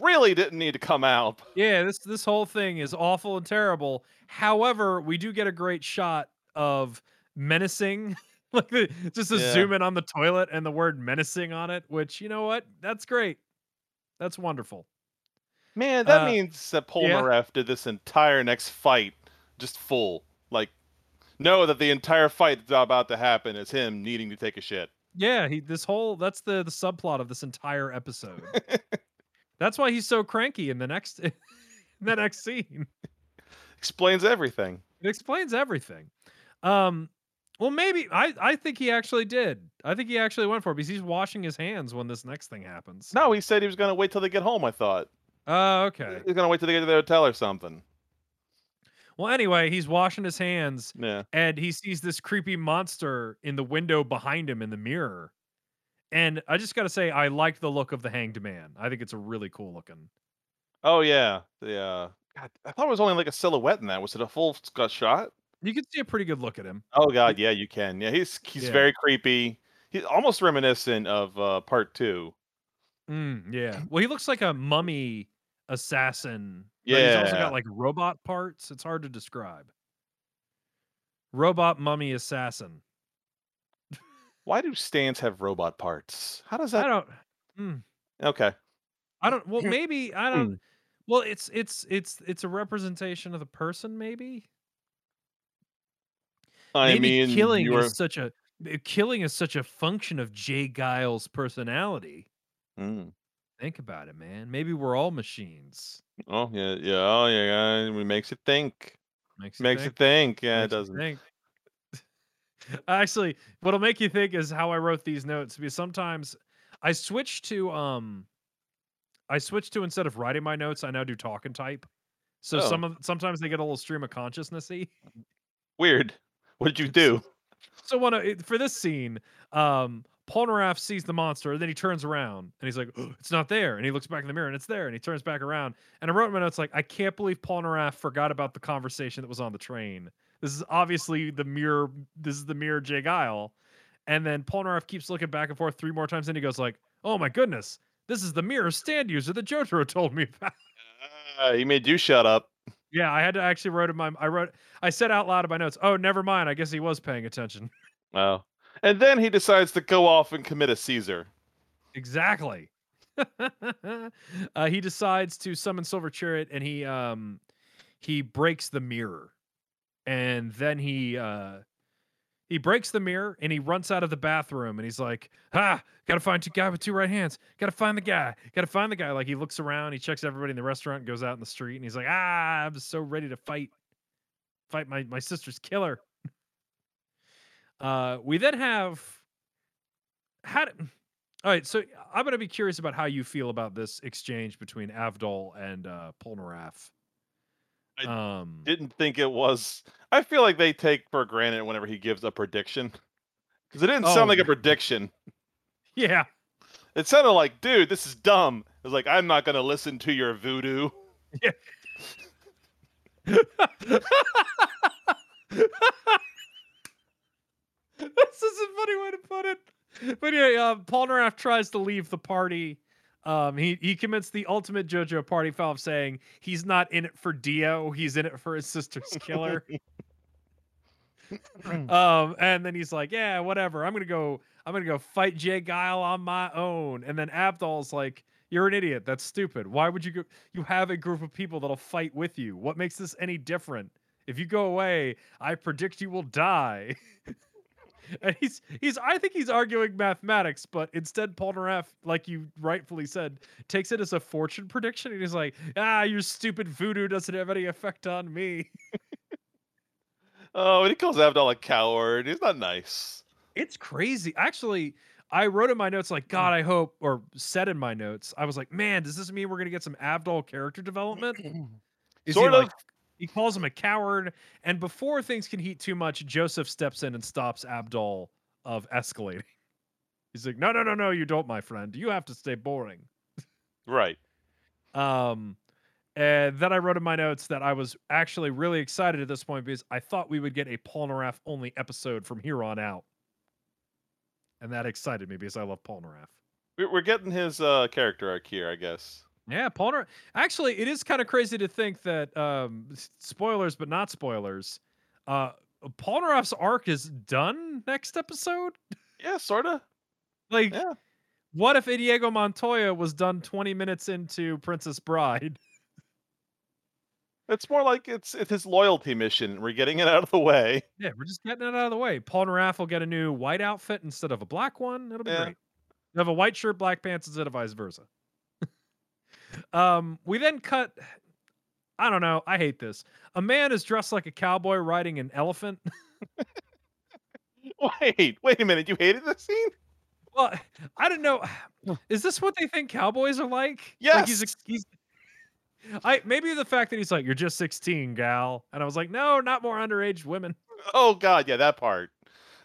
really didn't need to come out. yeah, this this whole thing is awful and terrible. However, we do get a great shot of menacing, like the, just a Yeah. zoom in on the toilet and the word menacing on it. Which you know what? That's great. That's wonderful. Man, that Uh, means that yeah. Polnareff did this entire next fight just full. Like, know that the entire fight that's about to happen is him needing to take a shit. Yeah, he this whole that's the the subplot of this entire episode. that's why he's so cranky in the next in the next scene. Explains everything. It explains everything. Um well maybe I I think he actually did. I think he actually went for it because he's washing his hands when this next thing happens. No, he said he was going to wait till they get home, I thought. Oh, okay. He's going to wait till they get to the hotel or something. Well anyway, he's washing his hands Yeah. and he sees this creepy monster in the window behind him in the mirror. And I just got to say I like the look of the hanged man. I think it's a really cool looking. Oh, yeah. The, uh, God, I thought it was only like a silhouette in that. Was it a full shot? You can see a pretty good look at him. Oh, God. Yeah, you can. Yeah, he's he's Yeah. very creepy. He's almost reminiscent of uh, part two. Mm, yeah. Well, he looks like a mummy assassin. But he's also got like robot parts. It's hard to describe. Robot mummy assassin. Why do stands have robot parts? How does that? I don't. Mm, Okay. I don't. Well, maybe I don't. Well, it's it's it's it's a representation of the person. Maybe. I maybe mean, killing were. is such a killing is such a function of J. Geil's personality. Mm. Think about it, man. Maybe we're all machines. Oh yeah, yeah, oh yeah, yeah. It makes you think. Makes you Makes think. you think. Yeah, Makes it doesn't. think. Actually, what'll make you think is how I wrote these notes because sometimes I switch to um I switch to instead of writing my notes, I now do talk and type. So Oh. some of sometimes they get a little stream of consciousnessy. Weird. What did you do? So one of- for this scene, um Polnareff sees the monster, and then he turns around and he's like, "Oh, "It's not there." And he looks back in the mirror, and it's there. And he turns back around, and I wrote in my notes like, "I can't believe Polnareff forgot about the conversation that was on the train. This is obviously the mirror. This is the mirror J. Geil." And then Polnareff keeps looking back and forth three more times, and he goes like, "Oh my goodness, this is the mirror stand user that Jotaro told me about." Uh, he made you shut up. Yeah, I had to actually wrote in my I wrote I said out loud in my notes. Oh, never mind. I guess he was paying attention. Oh. And then he decides to go off and commit a Caesar. Exactly. uh, he decides to summon Silver Chariot, and he um he breaks the mirror, and then he uh he breaks the mirror and he runs out of the bathroom and he's like, "Ah, gotta find two guy with two right hands. Gotta find the guy. Gotta find the guy." Like he looks around, he checks everybody in the restaurant, goes out in the street, and he's like, "Ah, I'm so ready to fight, fight my my sister's killer." Uh, we then have had. All right, so I'm gonna be curious about how you feel about this exchange between Avdol and uh, Polnareff. I Um, Didn't think it was. I feel like they take for granted whenever he gives a prediction because it didn't Oh, sound like a prediction. yeah, It sounded like, dude, this is dumb. It was like, I'm not gonna listen to your voodoo. this is a funny way to put it. But yeah, uh, Polnareff tries to leave the party. Um, he he commits the ultimate JoJo party foul of saying he's not in it for Dio, he's in it for his sister's killer. um, and then he's like, "Yeah, whatever. I'm gonna go. I'm gonna go fight J. Geil on my own." And then Avdol's like, "You're an idiot. That's stupid. Why would you go? You have a group of people that'll fight with you. What makes this any different? If you go away, I predict you will die." And he's he's I think he's arguing mathematics, but instead Paul Polnareff, like you rightfully said, takes it as a fortune prediction, and he's like, "Ah, your stupid voodoo doesn't have any effect on me." Oh, and he calls Avdol a coward. He's not nice. It's crazy. Actually, I wrote in my notes like, God, I hope, or said in my notes, I was like, man, does this mean we're gonna get some Avdol character development? Is Sort he of. like he calls him a coward, and before things can heat too much, Joseph steps in and stops Avdol of escalating. He's like, No, no, no, no, you don't, my friend. You have to stay boring. Right. Um, and then I wrote in my notes that I was actually really excited at this point because I thought we would get a Paul Polnareff only episode from here on out. And that excited me because I love Polnareff. We- We're getting his uh, character arc here, I guess. Yeah, Paul. Polnareff. Actually, it is kind of crazy to think that um spoilers, but not spoilers. Uh Polnareff's arc is done next episode. Yeah, sorta. Like, Yeah. what if Diego Montoya was done 20 minutes into Princess Bride? It's more like it's it's his loyalty mission. We're getting it out of the way. Yeah, we're just getting it out of the way. Paul Polnareff will get a new white outfit instead of a black one. It'll be Yeah. great. He'll have a white shirt, black pants instead of vice versa. Um, we then cut. I don't know. I hate this. A man is dressed like a cowboy riding an elephant. Wait, wait a minute. You hated this scene? well, I don't know. Is this what they think cowboys are like? Like he's, a, he's I maybe the fact that he's like, you're just 16, gal. And I was like, no, not more underage women. Oh God, yeah, that part.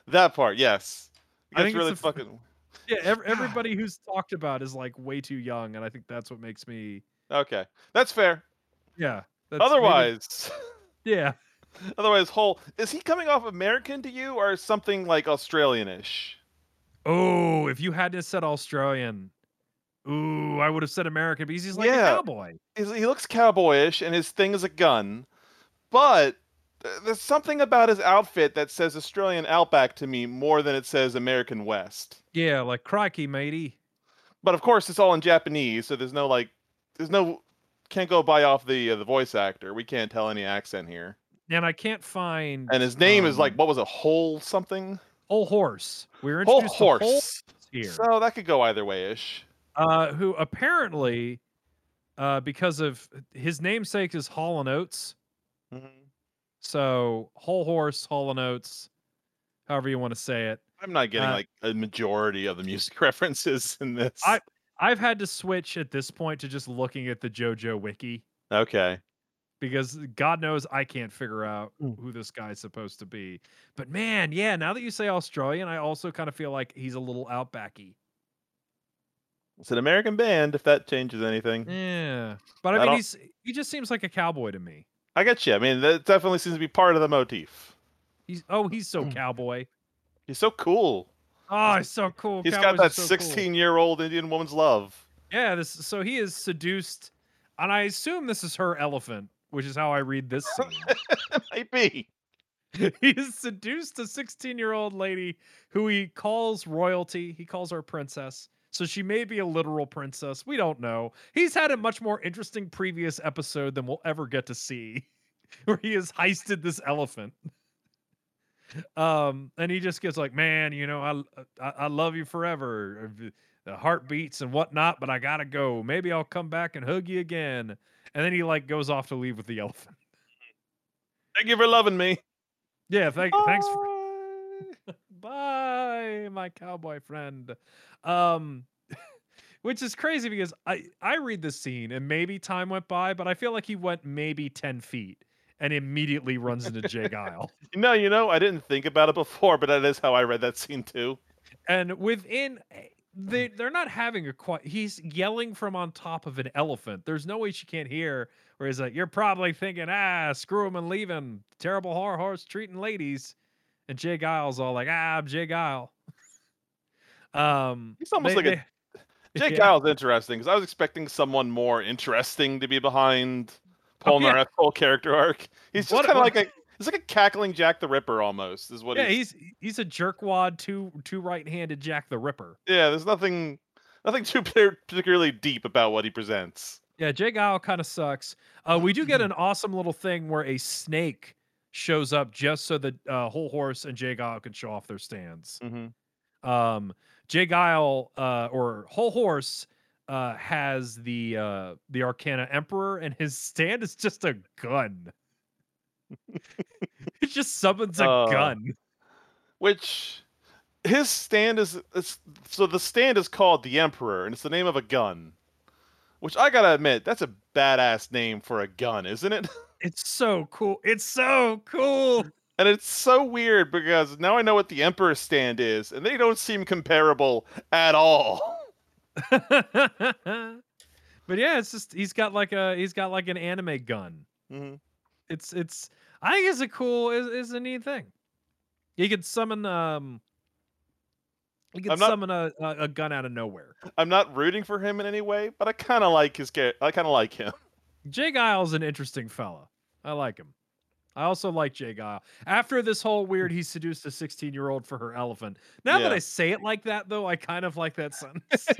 That part, yes. I It's think it's really the f- fucking Yeah, ev- everybody who's talked about is like way too young, and I think that's what makes me okay. That's fair. yeah. That's maybe- Otherwise, yeah. otherwise, whole is he coming off American to you or something like Australianish? Oh, if you had to said Australian, ooh, I would have said American because he's like Yeah. a cowboy. He's, he looks cowboyish, and his thing is a gun, but there's something about his outfit that says Australian Outback to me more than it says American West. Yeah, like crikey, matey. But of course, it's all in Japanese, so there's no like, there's no, can't go by off the uh, the voice actor. We can't tell any accent here. And I can't find And his name is like um, what was it, Whole something? whole horse. We were introduced to Hol Horse. here, So that could go either way ish. uh, who apparently, uh, because of his namesake is Hall and Oates, so whole horse, Hall and Oates, however you want to say it. I'm not getting Uh, like a majority of the music references in this. I- I've had to switch at this point to just looking at the JoJo wiki okay. because God knows I can't figure out Mm. who this guy's supposed to be. But man, yeah, now that you say Australian, I also kind of feel like he's a little outbacky. It's an American band. If that changes anything, Yeah, but I, I mean, don't- he's he just seems like a cowboy to me. I get you. I mean, that definitely seems to be part of the motif. He's oh, he's so Mm. cowboy. He's so cool. Oh, he's so cool. He's Cowboys got that so 16 year old Indian woman's love. Yeah, this so he is seduced, and I assume this is her elephant, which is how I read this scene. Might be. he has seduced a 16 year old lady who he calls royalty. He calls her princess. So she may be a literal princess. We don't know. He's had a much more interesting previous episode than we'll ever get to see, where he has heisted this elephant. Um, and he just gets like, man, you know, I I, I love you forever. The heartbeats and whatnot, but I gotta go. Maybe I'll come back and hug you again. And then he like goes off to leave with the elephant. Thank you for loving me. Yeah, thank thanks for bye, my cowboy friend. Um which is crazy because I I read the scene and maybe time went by, but I feel like he went maybe 10 feet and immediately runs into J. Geil. No, you know, I didn't think about it before, but that is how I read that scene too. And within they they're not having a quiet he's yelling from on top of an elephant. There's no way she can't hear where he's like, You're probably thinking, ah, screw him and leave him. Terrible whore horse treating ladies. And J. Geil's all like, ah, I'm J. Geil. um He's almost they- like a they- Jake Yeah. Giles interesting because I was expecting someone more interesting to be behind Paul Oh, yeah. Whole character arc. He's just kind of like a he's like a cackling Jack the Ripper almost. Is what yeah, he's, he's he's a jerkwad, two two right-handed Jack the Ripper. yeah. There's nothing nothing too particularly deep about what he presents. Yeah, J. Geil kind of sucks. Uh, we do get an awesome little thing where a snake shows up just so that uh, Hol Horse and J. Geil can show off their stands. Mm-hmm. Um, J. Geil uh, or Hol Horse uh, has the uh, the Arcana Emperor, and his stand is just a gun. it just summons a Uh, gun. Which his stand is so the stand is called the Emperor and it's the name of a gun. Which I gotta admit, that's a badass name for a gun, isn't it? It's so cool. It's so cool. And it's so weird because now I know what the Emperor stand is, and they don't seem comparable at all. but yeah, it's just he's got like a he's got like an anime gun. hmm It's it's I think it's a cool is is a neat thing. He could summon um he could not- summon a, a a gun out of nowhere. I'm not rooting for him in any way, but I kind of like his. I kind of like him. J. Geil's an interesting fella. I like him. I also like J. Geil. After this whole weird, he seduced a 16 year old for her elephant. Now that I say it like that, though, I kind of like that sentence.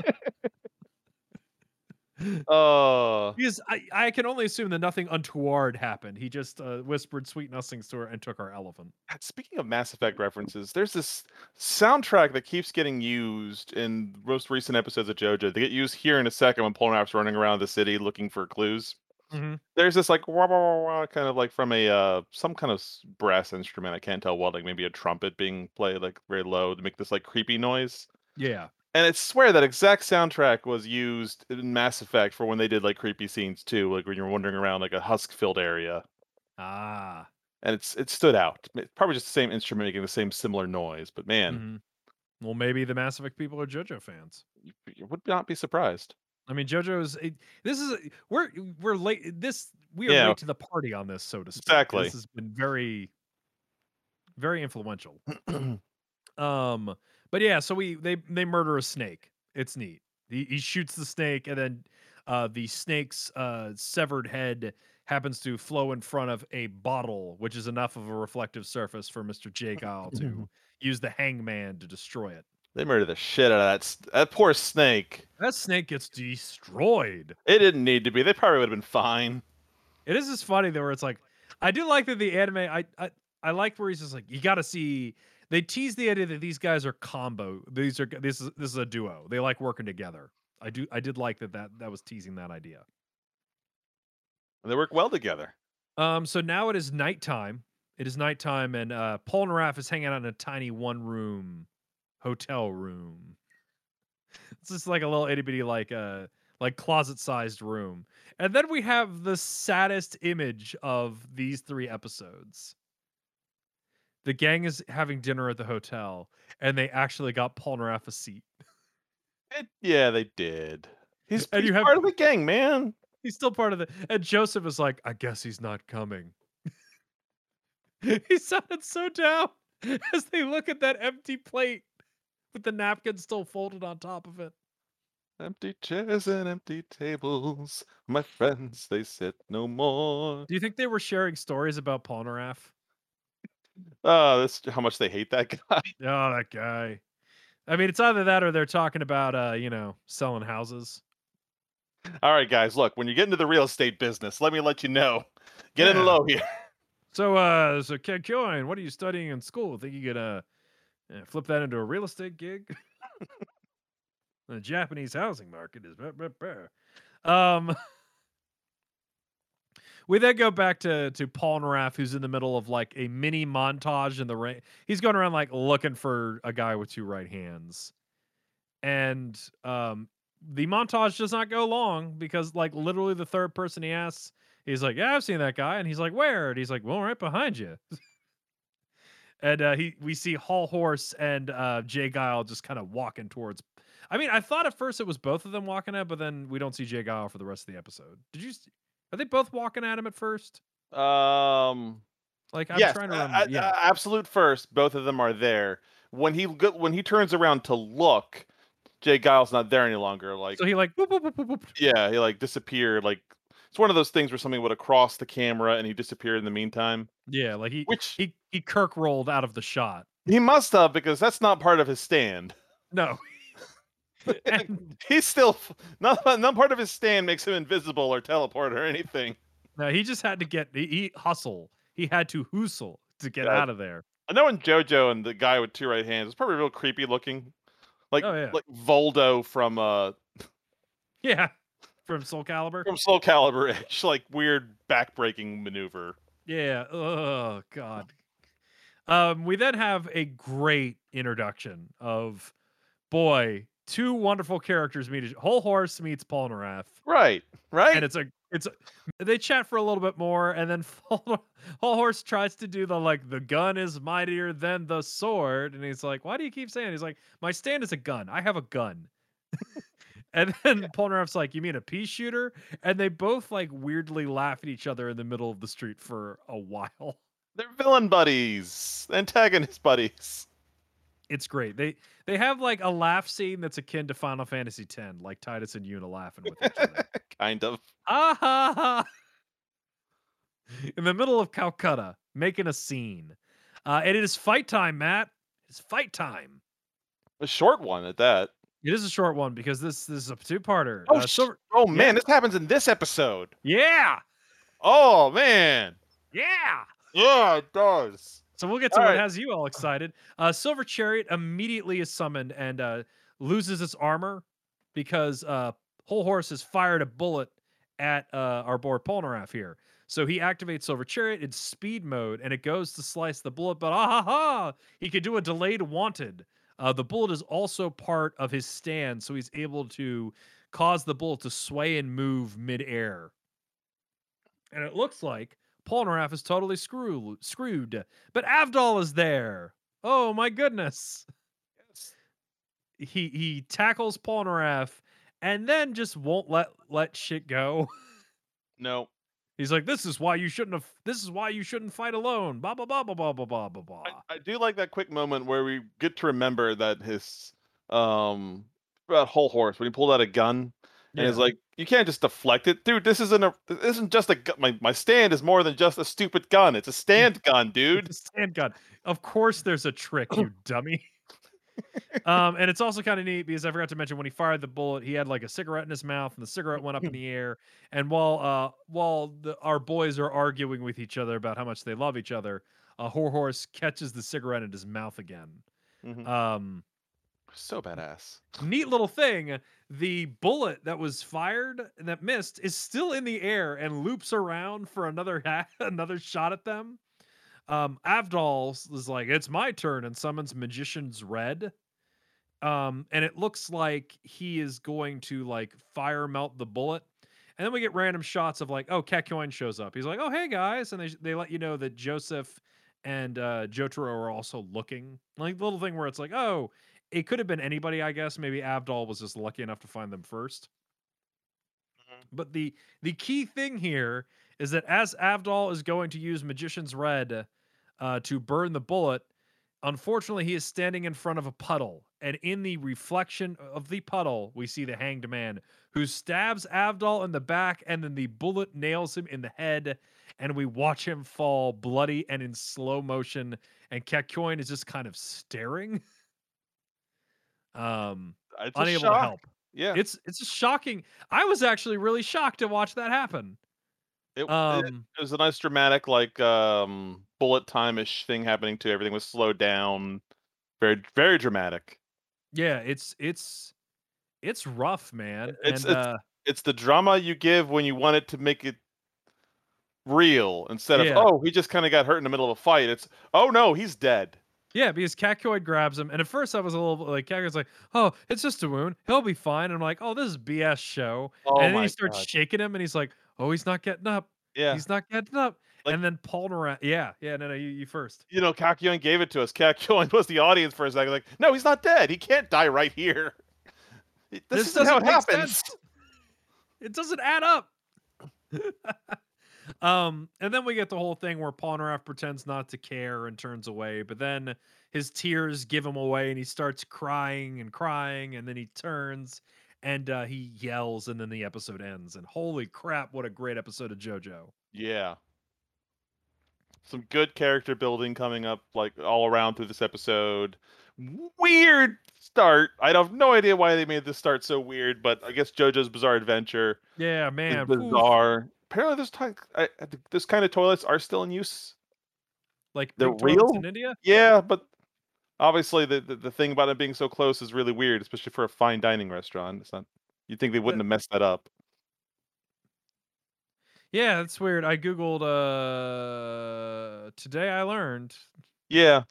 Oh, because I, I can only assume that nothing untoward happened. He just uh, whispered sweet nothings to her and took our elephant. speaking of Mass Effect references, there's this soundtrack that keeps getting used in most recent episodes of JoJo. They get used here in a second when Polnareff's running around the city looking for clues. Mhm. There's this like wah, wah, wah, wah, kind of like from a uh, some kind of brass instrument. I can't tell what, like maybe a trumpet being played like very low to make this like creepy noise. Yeah. And I swear that exact soundtrack was used in Mass Effect for when they did like creepy scenes too, like when you're wandering around like a husk-filled area, Ah. and it's it stood out. It's probably just the same instrument making the same similar noise, but man, Mhm. Well, maybe the Mass Effect people are JoJo fans. you, you would not be surprised. I mean, JoJo's. It, this is we're we're late. This we are Yeah. late to the party on this, so to speak. Exactly. This has been very, very influential. Um, but yeah, so we they they murder a snake. It's neat. He, he shoots the snake, and then uh, the snake's uh, severed head happens to flow in front of a bottle, which is enough of a reflective surface for Mister J. Geil to use the hangman to destroy it. They murder the shit out of that s- that poor snake. That snake gets destroyed. It didn't need to be. They probably would have been fine. It is just funny though, where it's like, I do like that the anime. I I, I like where he's just like, you got to see. They tease the idea that these guys are combo. These are this is this is a duo. They like working together. I do. I did like that. That that was teasing that idea. They work well together. Um. So now it is nighttime. It is nighttime, and uh, Polnareff is hanging out in a tiny one room hotel room. It's just like a little itty bitty like uh like closet sized room. And then we have the saddest image of these three episodes. The gang is having dinner at the hotel, and they actually got Polnareff a seat. It, yeah, they did. He's, And he's you have- part of the gang, man. He's still part of the. And Joseph is like, I guess he's not coming. he sounded so down as they look at that empty plate with the napkin still folded on top of it. Empty chairs and empty tables. My friends, they sit no more. Do you think they were sharing stories about Polnareff? Oh, that's how much they hate that guy. Oh, that guy. I mean, it's either that or they're talking about, uh, you know, selling houses. All right, guys, look, when you get into the real estate business, let me let you know. Get Yeah. in low here. So, uh, so Kakyoin, what are you studying in school? Think you could uh, uh, flip that into a real estate gig? the Japanese housing market is. Blah. Um, we then go back to to Polnareff, who's in the middle of like a mini montage in the rain. He's going around like looking for a guy with two right hands, and um, the montage does not go long because like literally the third person he asks, he's like, "Yeah, I've seen that guy," and he's like, "Where?" And he's like, "Well, right behind you." and uh, he we see Hol Horse and uh, J. Geil just kind of walking towards. I mean, I thought at first it was both of them walking at, but then we don't see J. Geil for the rest of the episode. Did you? See, are they both walking at him at first? Um, Like I'm yes, trying to remember. a- yeah, absolute first. Both of them are there. When he when he turns around to look, J. Geil's not there any longer. Like so he like whoop, whoop, whoop. yeah, he like disappeared. Like it's one of those things where something would have crossed the camera and he disappeared in the meantime. yeah, like he Which he he Kirk rolled out of the shot. he must have because that's not part of his stand. No. and He's still not not part of his stand makes him invisible or teleport or anything. no, he just had to get he, he hustle. He had to hustle to get Yeah. out of there. I know in JoJo and the guy with two right hands, it's probably real creepy looking, like Oh, yeah. like Voldo from uh Yeah. From Soul Calibur. from Soul Calibur ish, like weird backbreaking maneuver. Yeah. Oh God. Um, we then have a great introduction of boy, two wonderful characters meet each Hol Horse meets Polnareff. Right, right. And it's a it's a, they chat for a little bit more, and then Hol Horse tries to do the like the gun is mightier than the sword, and he's like, Why do you keep saying? He's like, My stand is a gun. I have a gun. and then Polnareff's like, You mean a pea shooter? And they both like weirdly laugh at each other in the middle of the street for a while. They're villain buddies, antagonist buddies. It's great. They they have like a laugh scene that's akin to Final Fantasy X, like Tidus and Yuna laughing with each other. kind of. Ah ha ha! In the middle of Calcutta, making a scene. Uh, and it is fight time, Matt. It's fight time. A short one at that. It is a short one because this, this is a two-parter. Oh, Uh, Silver- oh man, this happens in this episode. yeah, Oh man. yeah. Yeah, it does. So we'll get to All what right. has you all excited. Uh, Silver Chariot immediately is summoned and uh, loses its armor because uh, Hol Horse has fired a bullet at uh, our board Polnareff here. So he activates Silver Chariot in speed mode and it goes to slice the bullet, but ah ha ha! He can do a delayed wanted. Uh, the bullet is also part of his stand, so he's able to cause the bullet to sway and move midair. And it looks like Polnareff is totally screw- screwed. But Avdol is there. Oh my goodness. Yes. He he tackles Polnareff and then just won't let let shit go. No. He's like, "This is why you shouldn't have. This is why you shouldn't fight alone." Blah blah blah blah blah blah blah blah blah. I, I do like that quick moment where we get to remember that his um about Hol Horse when he pulled out a gun and he's like, you can't just deflect it, dude. This isn't a this isn't just a my my stand is more than just a stupid gun. It's a stand gun, dude. Stand gun. Of course, there's a trick, you dummy. Um, and it's also kind of neat because I forgot to mention when he fired the bullet, he had like a cigarette in his mouth, and the cigarette went up in the air. And while uh, while the, our boys are arguing with each other about how much they love each other, uh, Hol Horse catches the cigarette in his mouth again. Mhm. Um, So badass. neat little thing. The bullet that was fired and that missed is still in the air and loops around for another ha- another shot at them. Um, Avdol is like, "It's my turn," and summons Magician's Red. Um, and it looks like he is going to like fire melt the bullet. And then we get random shots of like, oh, Kakyoin shows up. He's like, oh, hey guys, and they they let you know that Joseph and uh, Jotaro are also looking. Like little thing where it's like, oh, it could have been anybody, I guess. Maybe Avdol was just lucky enough to find them 1st Mhm. But the the key thing here is that as Avdol is going to use Magician's Red uh, to burn the bullet, unfortunately he is standing in front of a puddle, and in the reflection of the puddle, we see the Hanged Man who stabs Avdol in the back, and then the bullet nails him in the head, and we watch him fall bloody and in slow motion, and Kakyoin is just kind of staring. Um, unable shock. to help. Yeah. It's it's just shocking. I was actually really shocked to watch that happen. It, it, Um, it was a nice dramatic, like um, bullet time ish thing happening to everything was slowed down. Very, very dramatic. yeah, it's it's it's rough, man. It's and it's uh, it's the drama you give when you want it to make it real instead of oh he just kind of got hurt in the middle of a fight. It's oh no he's dead. yeah, because Kakyoin grabs him, and at first I was a little like Kakyoin's like, "Oh, it's just a wound. He'll be fine." And I'm like, "Oh, this is BS show." Oh and then he starts God. shaking him, and he's like, "Oh, he's not getting up. Yeah, He's not getting up." Like- and then Polnareff, yeah, yeah, no, no, you, you first. you know Kakyoin gave it to us. Kakyoin was the audience for a second. Like no he's not dead. He can't die right here. This, This isn't how it happens. sense. It doesn't add up. um, and then we get the whole thing where Polnareff pretends not to care and turns away, but then his tears give him away, and he starts crying and crying, and then he turns and uh, he yells, and then the episode ends. And holy crap, what a great episode of JoJo! Yeah. Some good character building coming up, like all around through this episode. Weird start. I have no idea why they made this start so weird, but I guess JoJo's Bizarre Adventure Yeah, man, oof. bizarre. Apparently, this time, I, this kind of toilets are still in use. like The real- in India. Yeah, but obviously, the, the the thing about it being so close is really weird, especially for a fine dining restaurant. It's not. You'd think they wouldn't have messed that up. Yeah, that's weird. I googled uh today. I learned. Yeah,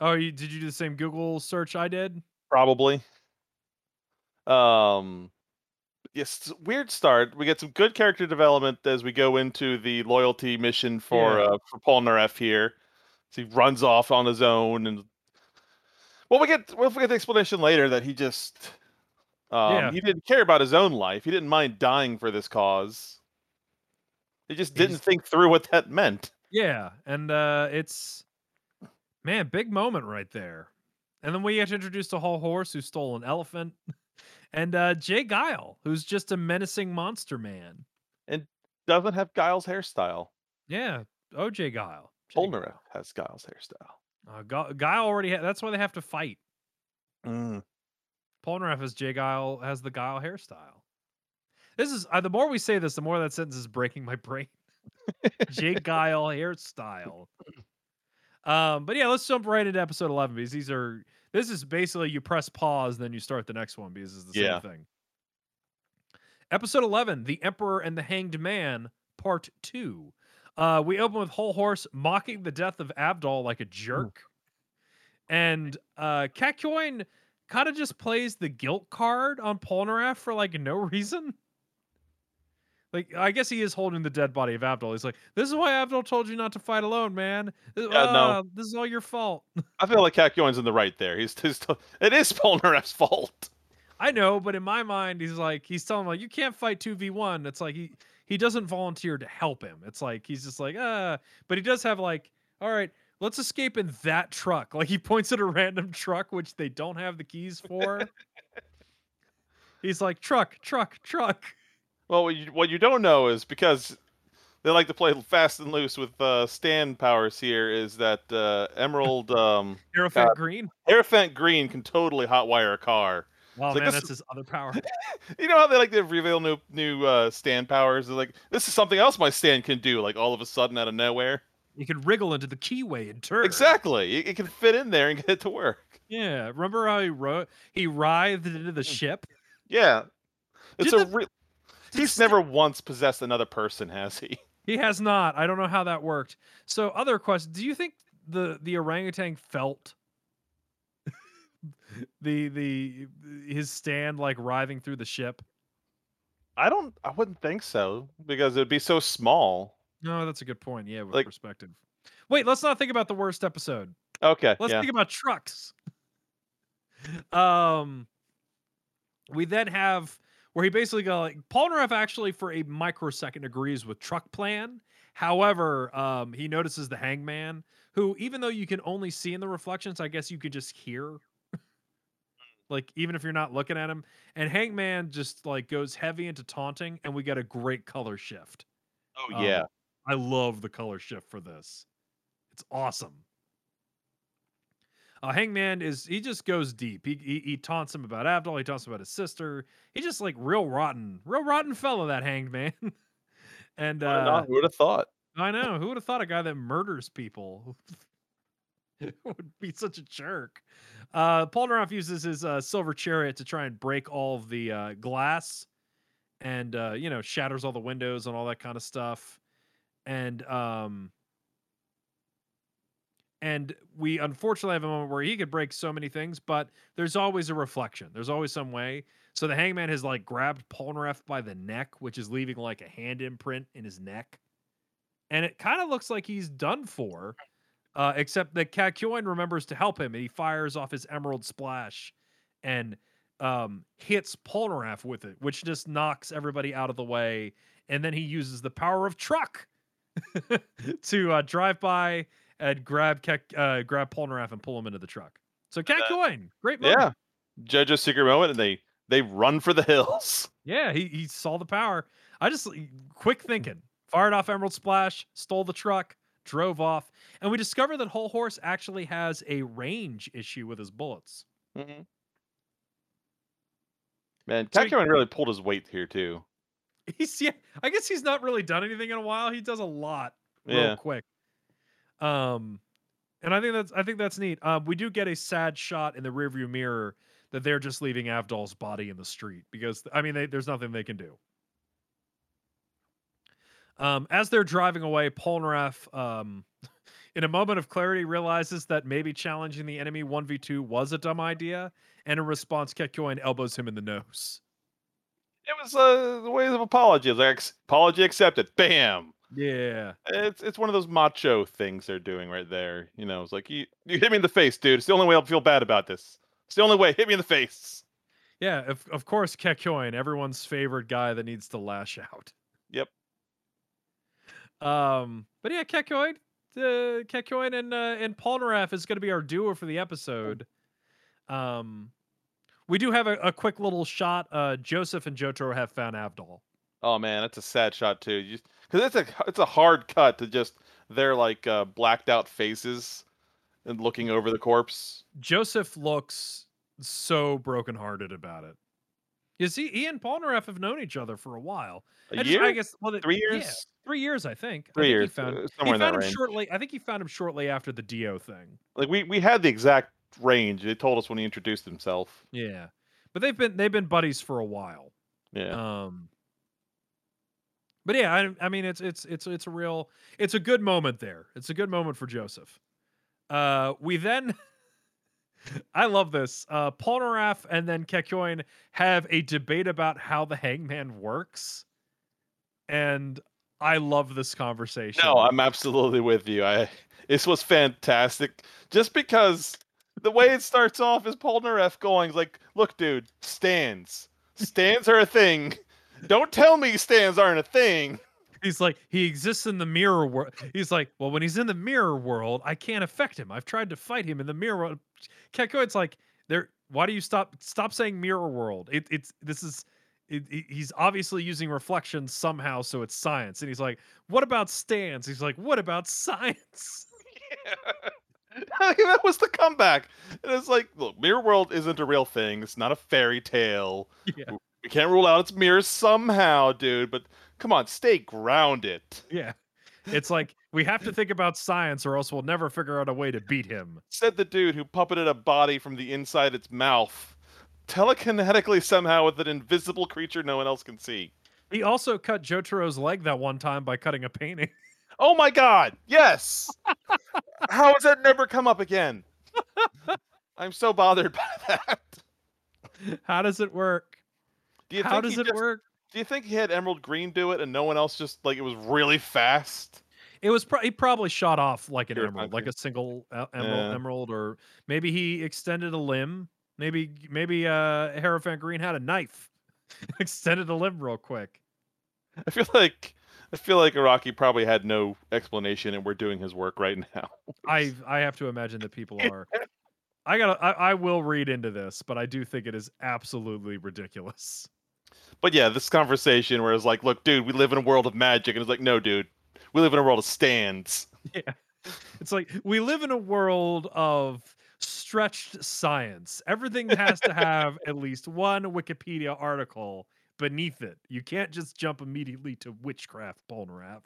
Oh, you did you do the same Google search I did? Probably. Um yes, weird start. We get some good character development as we go into the loyalty mission for Yeah. uh for Polnareff here. So he runs off on his own and well we get we'll get the explanation later that he just um Yeah. he didn't care about his own life. He didn't mind dying for this cause. He just didn't He's- think through what that meant. Yeah, and uh it's man, big moment right there. And then we get introduced to a Hol Horse, who stole an elephant, and uh J. Geil, who's just a menacing monster man. And doesn't have Giles' hairstyle. Yeah, OJ Guile. Polnareff has Giles' hairstyle. Uh, Gu- Guile already. Ha- that's why they have to fight. Mm. Polnareff as Jay Guile has the Guile hairstyle. This is uh, the more we say this, the more that sentence is breaking my brain. Jake Guile hairstyle. Um, but yeah, let's jump right into episode eleven because these are this is basically you press pause, then you start the next one because it's the Yeah. same thing. Episode eleven, The Emperor and the Hanged Man, Part Two. Uh, we open with Hol Horse mocking the death of Avdol like a jerk. And uh Kakyoin kind of just plays the guilt card on Polnareff for like no reason. Like, I guess he is holding the dead body of Avdol. He's like, "This is why Avdol told you not to fight alone, man. This, Yeah, no. ah, this is all your fault." I feel like Kakyoin's in the right there. He's, he's it is Polnareff's fault. I know, but in my mind, he's like, he's telling him like, "You can't fight two v one." It's like he he doesn't volunteer to help him. It's like he's just like, ah, but he does have like, all right, let's escape in that truck. Like he points at a random truck which they don't have the keys for. he's like, truck, truck, truck. Well, what you, what you don't know is because they like to play fast and loose with uh, stand powers here. Is that uh, Emerald um, Hierophant Green. Hierophant Green can totally hotwire a car. Oh It's like man, this- that's his other power. You know how they like to reveal new new uh, stand powers? They're like, this is something else my stand can do. Like all of a sudden out of nowhere. You can wriggle into the keyway and turn. Exactly. It, it can fit in there and get it to work. Yeah. Remember how he wrote he writhed into the ship? Yeah. It's Did a the- re- did He's never once possessed another person, has he? He has not. I don't know how that worked. So other question, do you think the the orangutan felt the the his stand like writhing through the ship? I don't. I wouldn't think so because it would be so small. No, that's a good point. Yeah, with Like- perspective. Wait, let's not think about the worst episode. Okay. Let's yeah. think about trucks. um, we then have where he basically go like Polnareff actually for a microsecond agrees with truck plan. However, um, he notices the hangman, who even though you can only see in the reflections, I guess you could just hear. like even if you're not looking at him, and Hangman just like goes heavy into taunting, and we get a great color shift. oh Um, yeah. I love the color shift for this. It's awesome. Uh, Hangman is he just goes deep. He, he he taunts him about Avdol. He taunts him about his sister. He just like real rotten, real rotten fellow that Hanged Man. And uh, not? Who would have thought? I know who would have thought a guy that murders people would be such a jerk. Uh, Polnareff uses his uh, silver chariot to try and break all of the uh, glass, and uh, you know shatters all the windows and all that kind of stuff. And um, and we unfortunately have a moment where he could break so many things, but there's always a reflection. There's always some way. So the hangman has like grabbed Polnareff by the neck, which is leaving like a hand imprint in his neck. And it kind of looks like he's done for, uh, except that Kakyoin remembers to help him and he fires off his emerald splash and um, hits Polnareff with it, which just knocks everybody out of the way. And then he uses the power of truck to uh, drive by and grab Kek, uh, grab Polnareff and pull him into the truck. So Kakyoin, great moment. Yeah. Jojo's secret moment, and they they run for the hills. Yeah, he, he saw the power. I just quick thinking, fired off Emerald Splash, stole the truck, drove off, and we discover that Hol Horse actually has a range issue with his bullets. Mhm. Man, So Kakyoin really pulled his weight here too. He's yeah, I guess he's not really done anything in a while. He does a lot real Yeah. quick. Um, and I think that's I think that's neat. Um, we do get a sad shot in the rearview mirror that they're just leaving Avdol's body in the street because I mean they, there's nothing they can do. Um, as they're driving away, Polnareff, um, in a moment of clarity, realizes that maybe challenging the enemy one v two was a dumb idea, and in response, Kakyoin elbows him in the nose. It was uh, ways of apology. Like "Ex- apology accepted. Bam. Yeah, It's it's one of those macho things they're doing right there. You know, it's like you you hit me in the face, dude. It's the only way I'll feel bad about this. It's the only way. Hit me in the face. Yeah, of, of course, Kakyoin, everyone's favorite guy that needs to lash out. Yep. Um, but yeah, Kakyoin, uh, Kakyoin and uh, and Polnareff is going to be our duo for the episode. Um, we do have a, a quick little shot. Uh, Joseph and Jotaro have found Avdol. Oh man, that's a sad shot too. Because it's a it's a hard cut to just their like uh, blacked out faces and looking over the corpse. Joseph looks so brokenhearted about it. Is he? He and Polnareff have known each other for a while. A I just- year, I guess. Well, three yeah, years, three years, I think. I three think years, He found, uh, he somewhere in found him range. shortly. I think he found him shortly after the Dio thing. Like we we had the exact range. They told us when he introduced himself. Yeah, but they've been they've been buddies for a while. Yeah. Um, but yeah, I, I mean, it's it's it's it's a real it's a good moment there. It's a good moment for Joseph. Uh, we then. I love this. Uh, Polnareff and then Kakyoin have a debate about how the hangman works. And I love this conversation. No, I'm absolutely with you. I this was fantastic. Just because the way it starts off is Paul Polnareff going like, "Look, dude, stands. Stands are a thing. Don't tell me stands aren't a thing." He's like, he exists in the mirror world. He's like, well, when he's in the mirror world, I can't affect him. I've tried to fight him in the mirror world. Kekko, it's like, there. Why do you stop? Stop saying mirror world. It, it's this is. It, it- he's obviously using reflection somehow, so it's science. And he's like, what about stands? He's like, what about science? that was the comeback. And it's like, look, Mirror World isn't a real thing. It's not a fairy tale. Yeah. We can't rule out it's mirrors somehow, dude. But come on, stay grounded. Yeah. It's like we have to think about science, or else we'll never figure out a way to beat him. Said the dude who puppeted a body from the inside its mouth, telekinetically somehow with an invisible creature no one else can see. He also cut Jotaro's leg that one time by cutting a painting. Oh my god, yes! How has that never come up again? I'm so bothered by that. How does it work? Do you How does it just- work? Do you think he had Emerald Green do it and no one else just like it was really fast? It was pro- he probably shot off like an emerald, like a single e- emerald, Yeah. emerald, or maybe he extended a limb. Maybe maybe uh Hierophant Green had a knife, extended a limb real quick. I feel like I feel like Araki probably had no explanation and we're doing his work right now. I I have to imagine that people are. I gotta I, I will read into this, but I do think it is absolutely ridiculous. But yeah, this conversation where it's like, look, dude, we live in a world of magic, and it's like, no, dude, we live in a world of stands. Yeah, It's like we live in a world of stretched science. Everything has to have at least one Wikipedia article beneath it. You can't just jump immediately to witchcraft, Polnareff.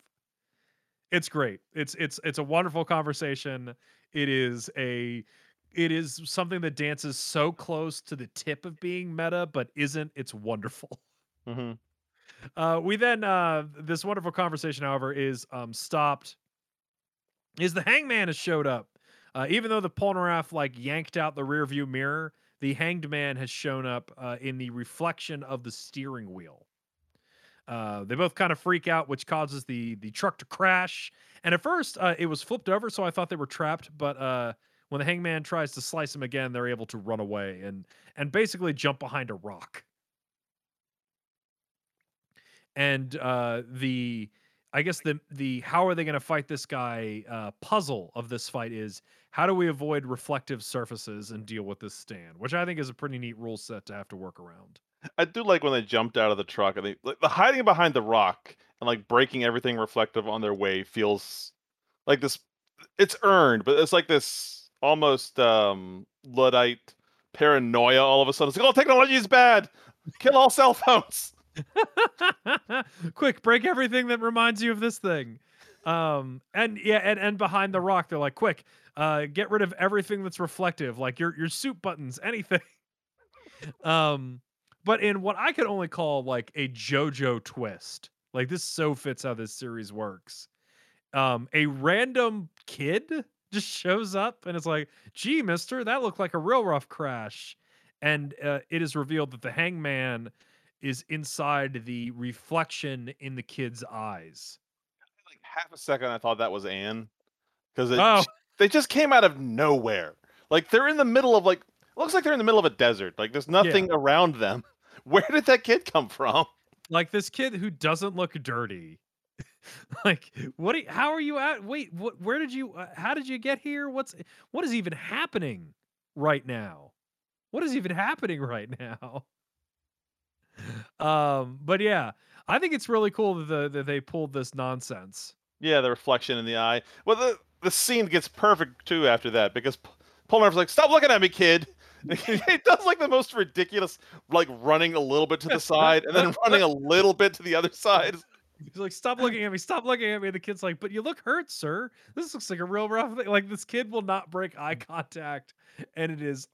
It's great. It's it's it's a wonderful conversation. It is a it is something that dances so close to the tip of being meta, but isn't. It's wonderful. hmm Uh, we then uh, this wonderful conversation, however, is um, stopped. Is the Hangman has showed up? Uh, even though the Polnareff like yanked out the rear view mirror, the Hanged Man has shown up uh, in the reflection of the steering wheel. Uh, they both kind of freak out, which causes the the truck to crash. And at first, uh, it was flipped over, so I thought they were trapped. But uh, when the Hangman tries to slice them again, they're able to run away and and basically jump behind a rock. And uh, the I guess the the how are they going to fight this guy uh, puzzle of this fight is how do we avoid reflective surfaces and deal with this stand, which I think is a pretty neat rule set to have to work around. I do like when they jumped out of the truck and they like, the hiding behind the rock and like breaking everything reflective on their way feels like this. It's earned, but it's like this almost um luddite paranoia. All of a sudden, it's like, oh, technology is bad. Kill all cell phones. quick break everything that reminds you of this thing. Um and yeah and, and behind the rock they're like quick uh get rid of everything that's reflective like your your suit buttons anything. Um but in what i could only call like a jojo twist like this so fits how this series works. Um a random kid just shows up and it's like gee mister that looked like a real rough crash. And uh, it is revealed that the hangman is inside the reflection in the kid's eyes. Like half a second, I thought that was Anne because Oh, they just came out of nowhere. Like they're in the middle of like looks like they're in the middle of a desert. Like there's nothing around them. Where did that kid come from? like this kid who doesn't look dirty. like what? You- how are you at? Wait, what? Where did you? Uh, how did you get here? What's what is even happening right now? What is even happening right now? Um, but yeah, I think it's really cool that, the, that they pulled this nonsense. Yeah, the reflection in the eye. Well, the the scene gets perfect too after that because P- Polnareff's like, "Stop looking at me, kid." he does like the most ridiculous, like running a little bit to the side and then running a little bit to the other side. He's like, "Stop looking at me! Stop looking at me!" The kid's like, "But you look hurt, sir. This looks like a real rough thing." Like this kid will not break eye contact, and it is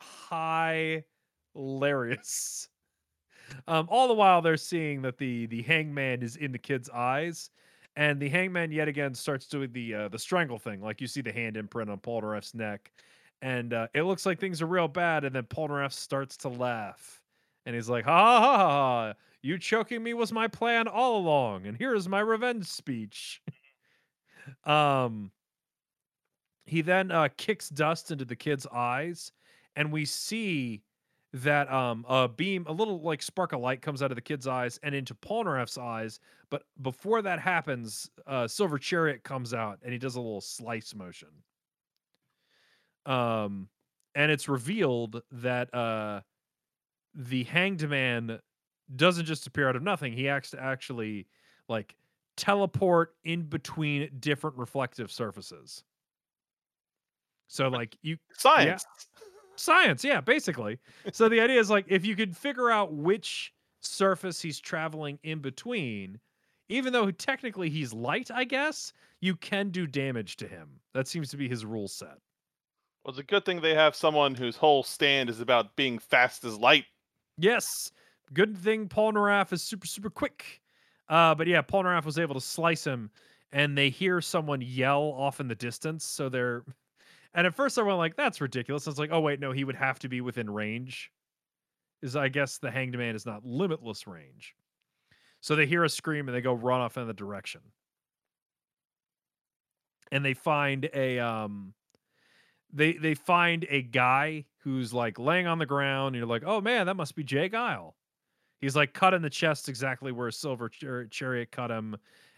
hilarious. Um, all the while they're seeing that the the hangman is in the kid's eyes, and the hangman yet again starts doing the uh, the strangle thing. Like you see the hand imprint on Polnareff's neck, and uh, it looks like things are real bad. And then Polnareff starts to laugh, and he's like, "Ha ha ha! ha, ha. You choking me was my plan all along, and here is my revenge speech." um, he then uh, kicks dust into the kid's eyes, and we see that um a beam a little like spark of light comes out of the kid's eyes and into Polnareff's eyes but before that happens uh silver chariot comes out and he does a little slice motion. Um and it's revealed that uh the hanged man doesn't just appear out of nothing he acts to actually like teleport in between different reflective surfaces. So like you Science. Science yeah basically. So the idea is like if you could figure out which surface he's traveling in between even though technically he's light i guess you can do damage to him. That seems to be his rule set. Well, it's a good thing they have someone whose whole stand is about being fast as light. yes. Good thing Polnareff is super super quick. Uh but yeah Polnareff was able to slice him and they hear someone yell off in the distance so they're and at first I went like that's ridiculous I was like oh wait no he would have to be within range is I guess the hanged man is not limitless range. So they hear a scream and they go run off in the direction. And they find a um they they find a guy who's like laying on the ground and you're like, "Oh man, that must be J. Geil." He's like cut in the chest exactly where a Silver Chariot cut him.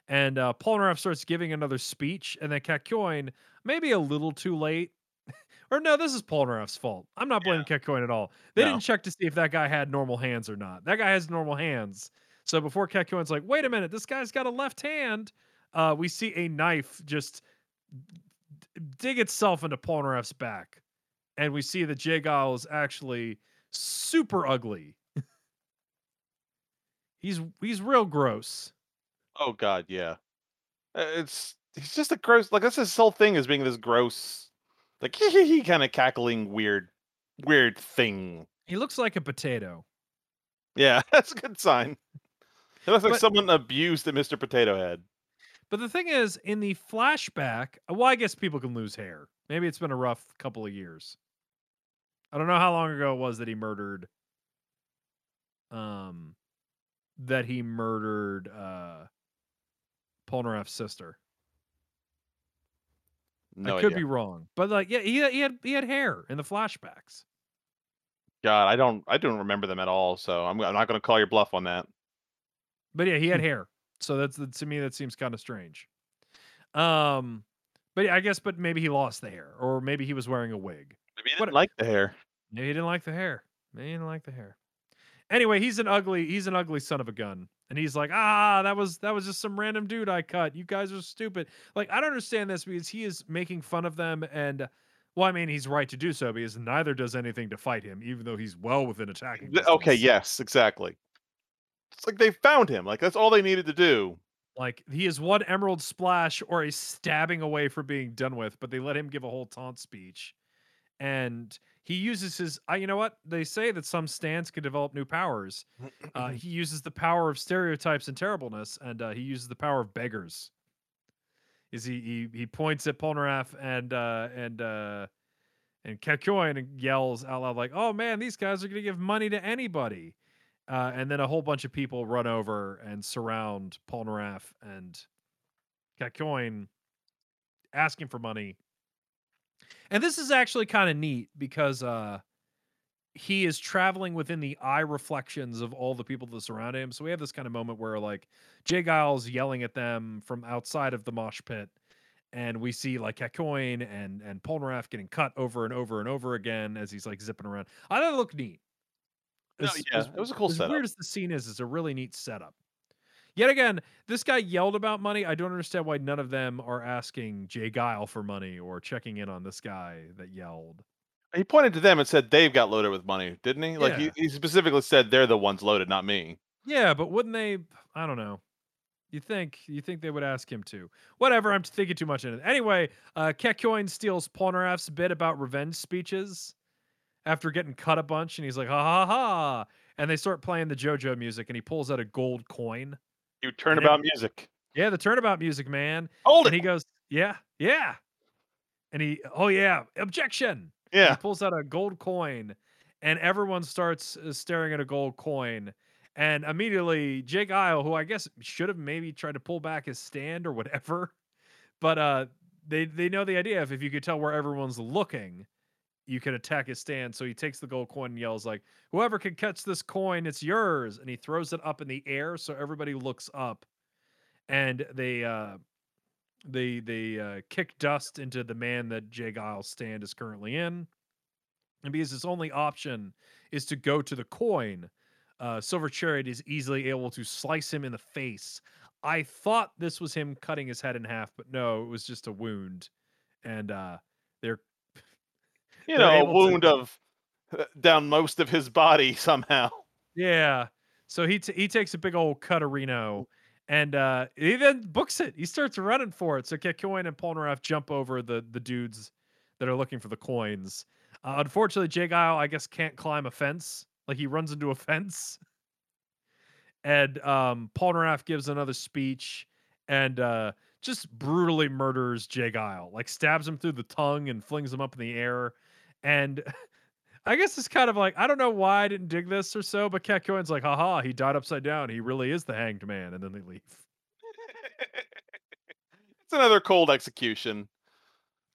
And uh, Polnareff starts giving another speech, and then Kakyoin, maybe a little too late, or no, this is Polnareff's fault. I'm not blaming Kakyoin at all. They No. didn't check to see if that guy had normal hands or not. That guy has normal hands. So before Kakyoin's like, wait a minute, this guy's got a left hand, uh, we see a knife just dig itself into Polnareff's back. And we see that J. Geil is actually super ugly. He's he's real gross. Oh god, yeah. Uh, It's he's just a gross like that's his whole thing is being this gross like hee hee kind of cackling weird weird thing. He looks like a potato. Yeah, that's a good sign. It looks like someone abused the Mr. Potato Head. But the thing is, in the flashback, well, I guess people can lose hair. Maybe it's been a rough couple of years. I don't know how long ago it was that he murdered. Um, that he murdered uh, Polnareff's sister. No I could idea. be wrong, but like, yeah, he had, he had he had hair in the flashbacks. God, I don't I don't remember them at all, so I'm, I'm not going to call your bluff on that. But yeah, he had hair. So that's to me that seems kind of strange. Um, but yeah, I guess, but maybe he lost the hair, or maybe he was wearing a wig. Maybe he didn't like the hair. Maybe he didn't like the hair. Maybe he didn't like the hair. Anyway, he's an ugly, he's an ugly son of a gun. And he's like, ah, that was that was just some random dude I cut. You guys are stupid. Like, I don't understand this because he is making fun of them and well, I mean, he's right to do so because neither does anything to fight him, even though he's well within attacking. Th- Okay, yes, exactly. It's like they found him. Like that's all they needed to do. Like he is one emerald splash or a stabbing away from being done with, but they let him give a whole taunt speech. And he uses his uh, you know what? They say that some stands can develop new powers. Uh, he uses the power of stereotypes and terribleness, and uh, he uses the power of beggars. Is he he he points at Polnareff and uh and uh and Kakyoin and yells out loud like, "Oh man, these guys are gonna give money to anybody." Uh, and then a whole bunch of people run over and surround Polnareff and Kakyoin, asking for money. And this is actually kind of neat because uh, he is traveling within the eye reflections of all the people that surround him. So we have this kind of moment where like J. Geil's yelling at them from outside of the mosh pit. And we see like Kakyoin and and Polnareff getting cut over and over and over again as he's like zipping around. I thought it looked neat. No, As- yeah, as- it was a cool as setup. weird as the scene is, it's a really neat setup. Yet again, this guy yelled about money. I don't understand why none of them are asking J. Geil for money or checking in on this guy that yelled. He pointed to them and said they've got loaded with money, didn't he? Like Yeah. he, he specifically said they're the ones loaded, not me. Yeah, but wouldn't they? I don't know. You think you think they would ask him to? Whatever. I'm thinking too much in it. Anyway, uh, steals Polnareff's bit about revenge speeches after getting cut a bunch, and he's like, ha ha ha! And they start playing the JoJo music, and he pulls out a gold coin. You And turnabout music. Yeah, the turnabout music, man. Hold And it. he goes, yeah, yeah. And he, oh yeah, objection. And yeah. He pulls out a gold coin, and everyone starts uh, staring at a gold coin. And immediately, J. Geil, who I guess should have maybe tried to pull back his stand or whatever, but uh, they they know the idea of if you could tell where everyone's looking, you can attack his stand. So he takes the gold coin and yells like, "Whoever can catch this coin, it's yours!" And he throws it up in the air so everybody looks up, and they uh, they they uh, kick dust into the man that J. Geil's stand is currently in, and because his only option is to go to the coin, uh, Silver Chariot is easily able to slice him in the face. I thought this was him cutting his head in half, but no, it was just a wound, and uh, You know, a able to- wound of uh, down most of his body somehow. Yeah. So he t- he takes a big old Cutarino and uh he then books it. He starts running for it. So Kakyoin and Polnareff jump over the the dudes that are looking for the coins. Uh, unfortunately, J. Geil, I guess, can't climb a fence. Like he runs into a fence. And um Polnareff gives another speech and uh just brutally murders J. Geil. Like stabs him through the tongue and flings him up in the air. And I guess it's kind of like I don't know why I didn't dig this or so, but Kakyoin's like, haha, he died upside down. He really is the hanged man, and then they leave. it's another cold execution.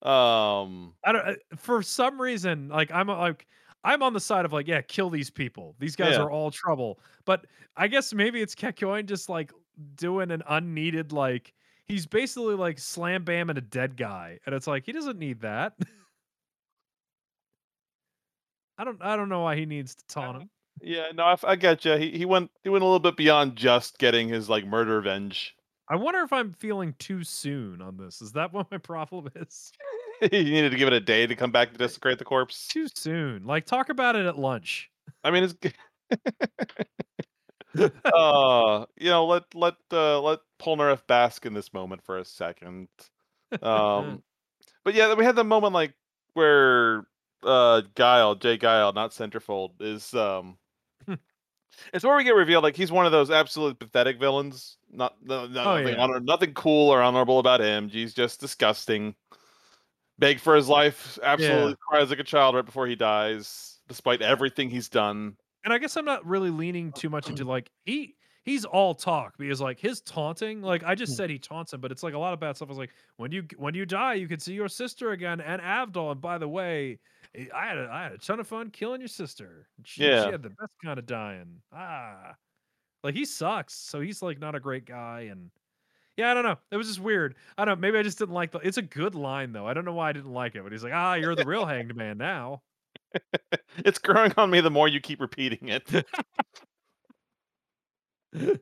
Um, I don't uh, for some reason, like I'm uh, like I'm on the side of like, yeah, kill these people. These guys Yeah. are all trouble. But I guess maybe it's Kakyoin just like doing an unneeded like he's basically like slam bamming a dead guy, and it's like he doesn't need that. I don't I don't know why he needs to taunt him. yeah, no, I get you. He he went he went a little bit beyond just getting his like murder revenge. I wonder if I'm feeling too soon on this. Is that what my problem is? he needed to give it a day to come back to desecrate the corpse. Too soon. Like talk about it at lunch. I mean, it's uh, you know, let let uh, let Polnareff bask in this moment for a second. Um, but yeah, we had the moment like where uh Geil, J. Geil, not Centerfold, is um it's where we get revealed like he's one of those absolutely pathetic villains. Not no, no, Oh, nothing, yeah. honor, nothing cool or honorable about him. He's just disgusting. Beg for his life, absolutely cries like a child right before he dies, despite everything he's done. and I guess I'm not really leaning too much into like he he's all talk because like his taunting, like I just said he taunts him, but it's like a lot of bad stuff. I was like, when you when you die, you can see your sister again and Avdol. And by the way, eh, I had a, I had a ton of fun killing your sister. She, Yeah. she had the best kind of dying. Ah, like he sucks. So he's like not a great guy and. Yeah, I don't know. It was just weird. I don't know. Maybe I just didn't like the. It's a good line though. I don't know why I didn't like it, but he's like, "Ah, you're the real hanged man now." It's growing on me the more you keep repeating it.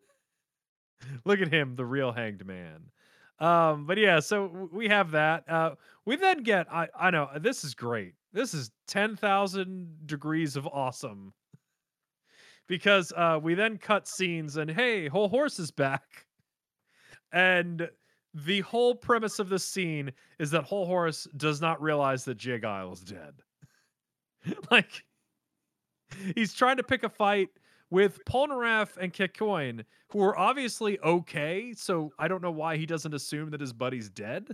Look at him, the real hanged man. Um, but yeah, so we have that. Uh, we then get I I know this is great. This is ten thousand degrees of awesome. Because uh, we then cut scenes and hey, Hol Horse is back, and the whole premise of this scene is that Hol Horse does not realize that J. Geil is dead. like he's trying to pick a fight with Polnareff and Kakyoin, who are obviously okay. So I don't know why he doesn't assume that his buddy's dead.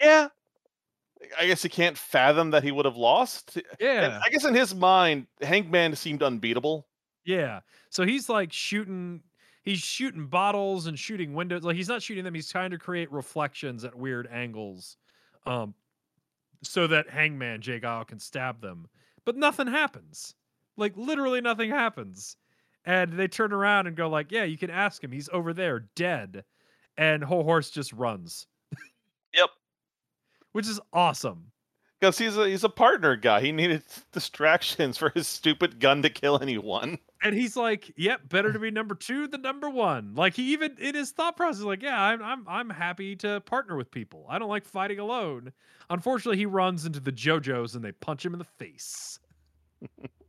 Yeah. I guess he can't fathom that he would have lost. And Yeah, I guess in his mind, Hangman seemed unbeatable. yeah. So he's like shooting. He's shooting bottles and shooting windows. Like he's not shooting them. He's trying to create reflections at weird angles, um, so that Hangman J. Geil can stab them. But nothing happens. Like literally nothing happens. And they turn around and go like, "Yeah, you can ask him. He's over there, dead." And Hol Horse just runs. Yep. which is awesome. Because he's a he's a partner guy. He needed distractions for his stupid gun to kill anyone. And he's like, "Yep, better to be number two than number one." Like he even in his thought process, like, "Yeah, I'm I'm I'm happy to partner with people. I don't like fighting alone." Unfortunately, he runs into the JoJos and they punch him in the face.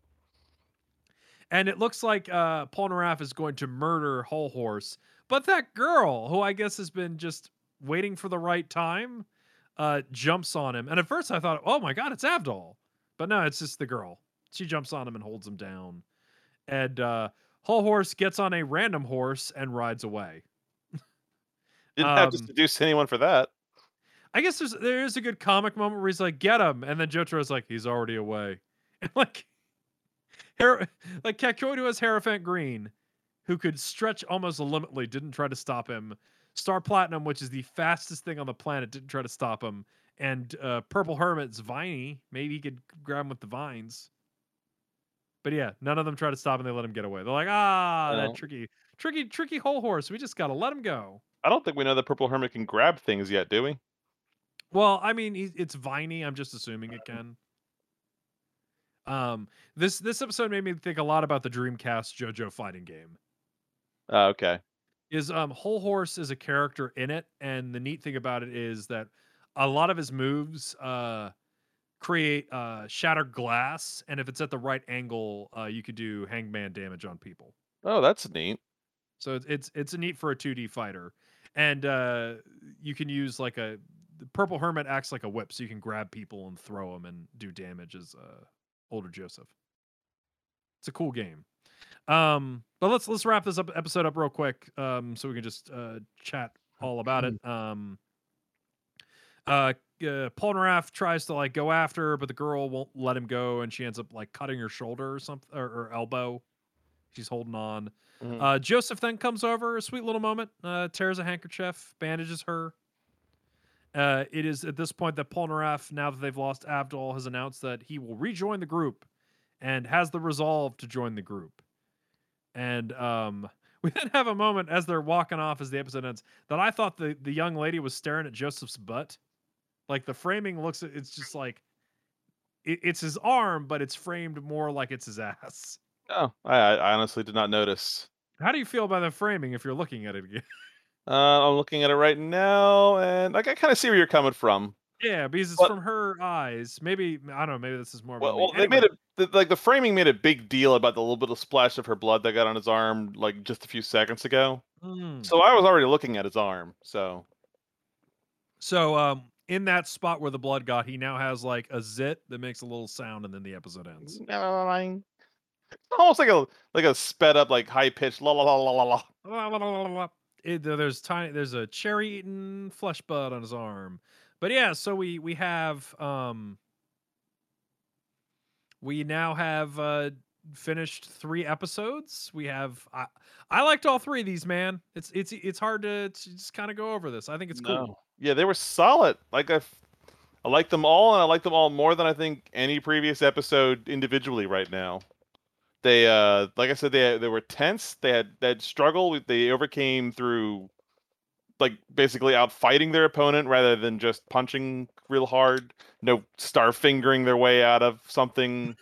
and it looks like uh, Polnareff is going to murder Hol Horse, but that girl, who I guess has been just waiting for the right time, uh, jumps on him. And at first, I thought, "Oh my god, it's Avdol," but no, it's just the girl. She jumps on him and holds him down and uh Hol Horse gets on a random horse and rides away. Didn't have to Um, seduce anyone for that. I guess there's there is a good comic moment where he's like, "Get him," and then Jotaro's like, "He's already away," and like, Her- like Kakyoin who has Hierophant Green, who could stretch almost limitly, didn't try to stop him. Star Platinum, which is the fastest thing on the planet, didn't try to stop him. And uh, Purple Hermit's Viney, maybe he could grab him with the vines. But yeah, none of them try to stop him. They let him get away. They're like, ah, Well- that tricky, tricky, tricky Hol Horse. We just gotta let him go. I don't think we know that Purple Hermit can grab things yet, do we? Well, I mean, it's viney. I'm just assuming it can. Um, this this episode made me think a lot about the Dreamcast JoJo fighting game. Uh, okay. Is um Hol Horse is a character in it, and the neat thing about it is that a lot of his moves uh create uh shattered glass, and if it's at the right angle, uh you could do hangman damage on people. Oh, that's neat. So it's it's it's a neat for a 2D fighter. And uh you can use like a the purple hermit acts like a whip, so you can grab people and throw them and do damage as uh older Joseph. It's a cool game. Um but let's let's wrap this up episode up real quick um so we can just uh chat all about it. Um uh uh, Polnareff tries to like go after her, but the girl won't let him go, and she ends up like cutting her shoulder or something or, or elbow. She's holding on. Mhm. Uh, Joseph then comes over, a sweet little moment, uh, tears a handkerchief, bandages her. Uh, it is at this point that Polnareff, now that they've lost Avdol, has announced that he will rejoin the group and has the resolve to join the group. And um, we then have a moment as they're walking off as the episode ends that I thought the, the young lady was staring at Joseph's butt. Like the framing looks, it's just like it, it's his arm, but it's framed more like it's his ass. Oh, I, I honestly did not notice. How do you feel about the framing if you're looking at it again? Uh, I'm looking at it right now, and like I kind of see where you're coming from. Yeah, because it's But- from her eyes. Maybe I don't know. Maybe this is more. Well, well they Anyway, made it the, like the framing made a big deal about the little bit of splash of her blood that got on his arm like just a few seconds ago. mm. So I was already looking at his arm. So So, um, in that spot where the blood got, he now has like a zit that makes a little sound, and then the episode ends. almost like a like a sped up like high pitched la la la la la la. It- there's tiny. There's a cherry eating flesh bud on his arm. But yeah, so we we have um. We now have uh finished three episodes. We have I I liked all three of these, man. It's it's it's hard to, to just kind of go over this. I think it's cool. Yeah, they were solid. Like i i like them all, and I like them all more than I think any previous episode individually right now. They, uh, like I said, they they were tense. They had that struggle. They overcame through, like basically out fighting their opponent rather than just punching real hard. No star fingering their way out of something.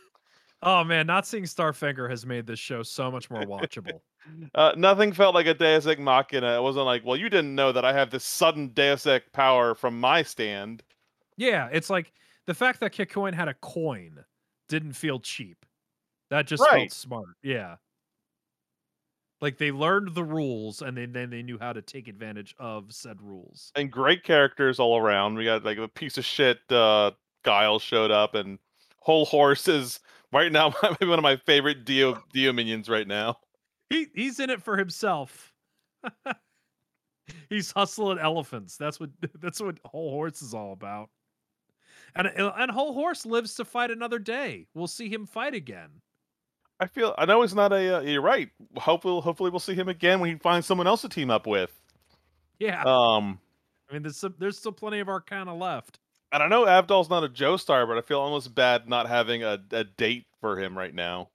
Oh man, not seeing Starfinger has made this show so much more watchable. Uh, nothing felt like a Deus Ex Machina. It wasn't like, well, you didn't know that I have this sudden Deus Ex power from my stand. yeah, it's like the fact that Kakyoin had a coin didn't feel cheap. That just Right. felt smart. Yeah. Like they learned the rules and then, then they knew how to take advantage of said rules. and great characters all around. We got like a piece of shit uh Geil showed up and Hol Horse is right now maybe one of my favorite Dio Dio minions right now. He he's in it for himself. he's hustling elephants. That's what that's what Hol Horse is all about. And and Hol Horse lives to fight another day. We'll see him fight again. I feel I know he's not a uh, you're right. Hopefully hopefully we'll see him again when he finds someone else to team up with. Yeah. Um I mean, there's there's still plenty of Arcana left. and I know Avdol's not a Joestar, but I feel almost bad not having a, a date for him right now.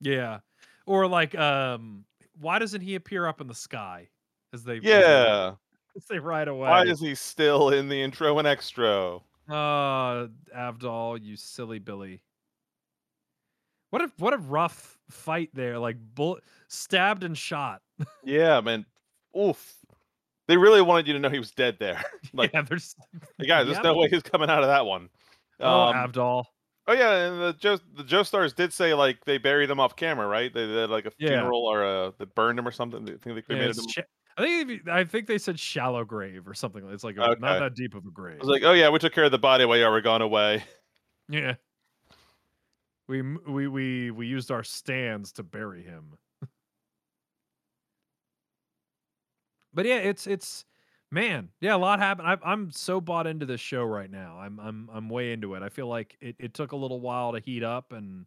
Yeah, or like, um, why doesn't he appear up in the sky as they Yeah. as they ride away? Why is he still in the intro and extra? Uh, Avdol, you silly Billy. What a what a rough fight there. Like bullet stabbed and shot. Yeah, man. Oof. They really wanted you to know he was dead there. like, yeah, there's hey, guys, there's Yep. no way he's coming out of that one. oh Um, Avdol. Oh yeah, and the Joe the Joestars did say like they buried him off camera, right? They did like a Yeah. funeral or a they burned him or something. They think they Yeah, cremated it's him. I think I think they said shallow grave or something. It's like a, Okay. not that deep of a grave. I was like, oh yeah, we took care of the body while you were gone away. Yeah. We we we we used our stands to bury him. but yeah, it's it's man, yeah, a lot happened. I, I'm so bought into this show right now. I'm I'm I'm way into it. I feel like it, it took a little while to heat up, and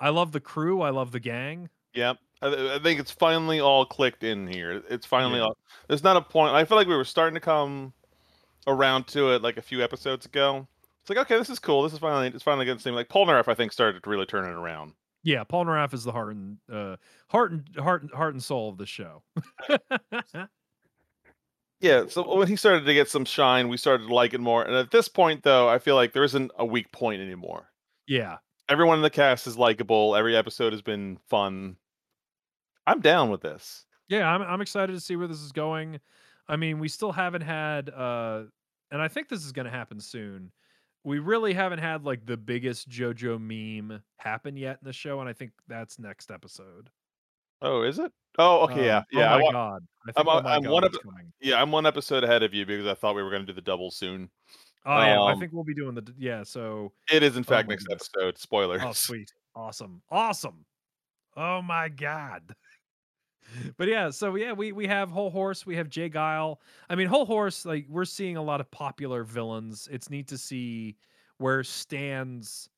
I love the crew. I love the gang. Yep. I, I think it's finally all clicked in here. It's finally Yeah. all. There's not a point. I feel like we were starting to come around to it like a few episodes ago. It's like okay, this is cool. This is finally it's finally getting to seem like Polnareff. I think started to really turn it around. Yeah, Polnareff is the heart and uh, heart and heart and heart and soul of the show. Yeah, so when he started to get some shine, we started to like it more. And at this point, though, I feel like there isn't a weak point anymore. yeah, Everyone in the cast is likable. Every episode has been fun. I'm down with this. Yeah, I'm I'm excited to see where this is going. I mean, we still haven't had uh and I think this is going to happen soon. We really haven't had like the biggest JoJo meme happen yet in the show and I think that's next episode. Oh, is it? Oh, okay, yeah, Um, yeah. Oh I my wa- god. I think I'm, oh I'm god one of- yeah, I'm one episode ahead of you because I thought we were going to do the double soon. Oh yeah, I um, think we'll be doing the yeah, so It is, in fact, my next goodness. episode. Spoilers. Oh, sweet. Awesome. Awesome. Oh my god. But yeah, so yeah, we we have Hol Horse, we have J. Geil. I mean, Hol Horse, like we're seeing a lot of popular villains. It's neat to see where stands.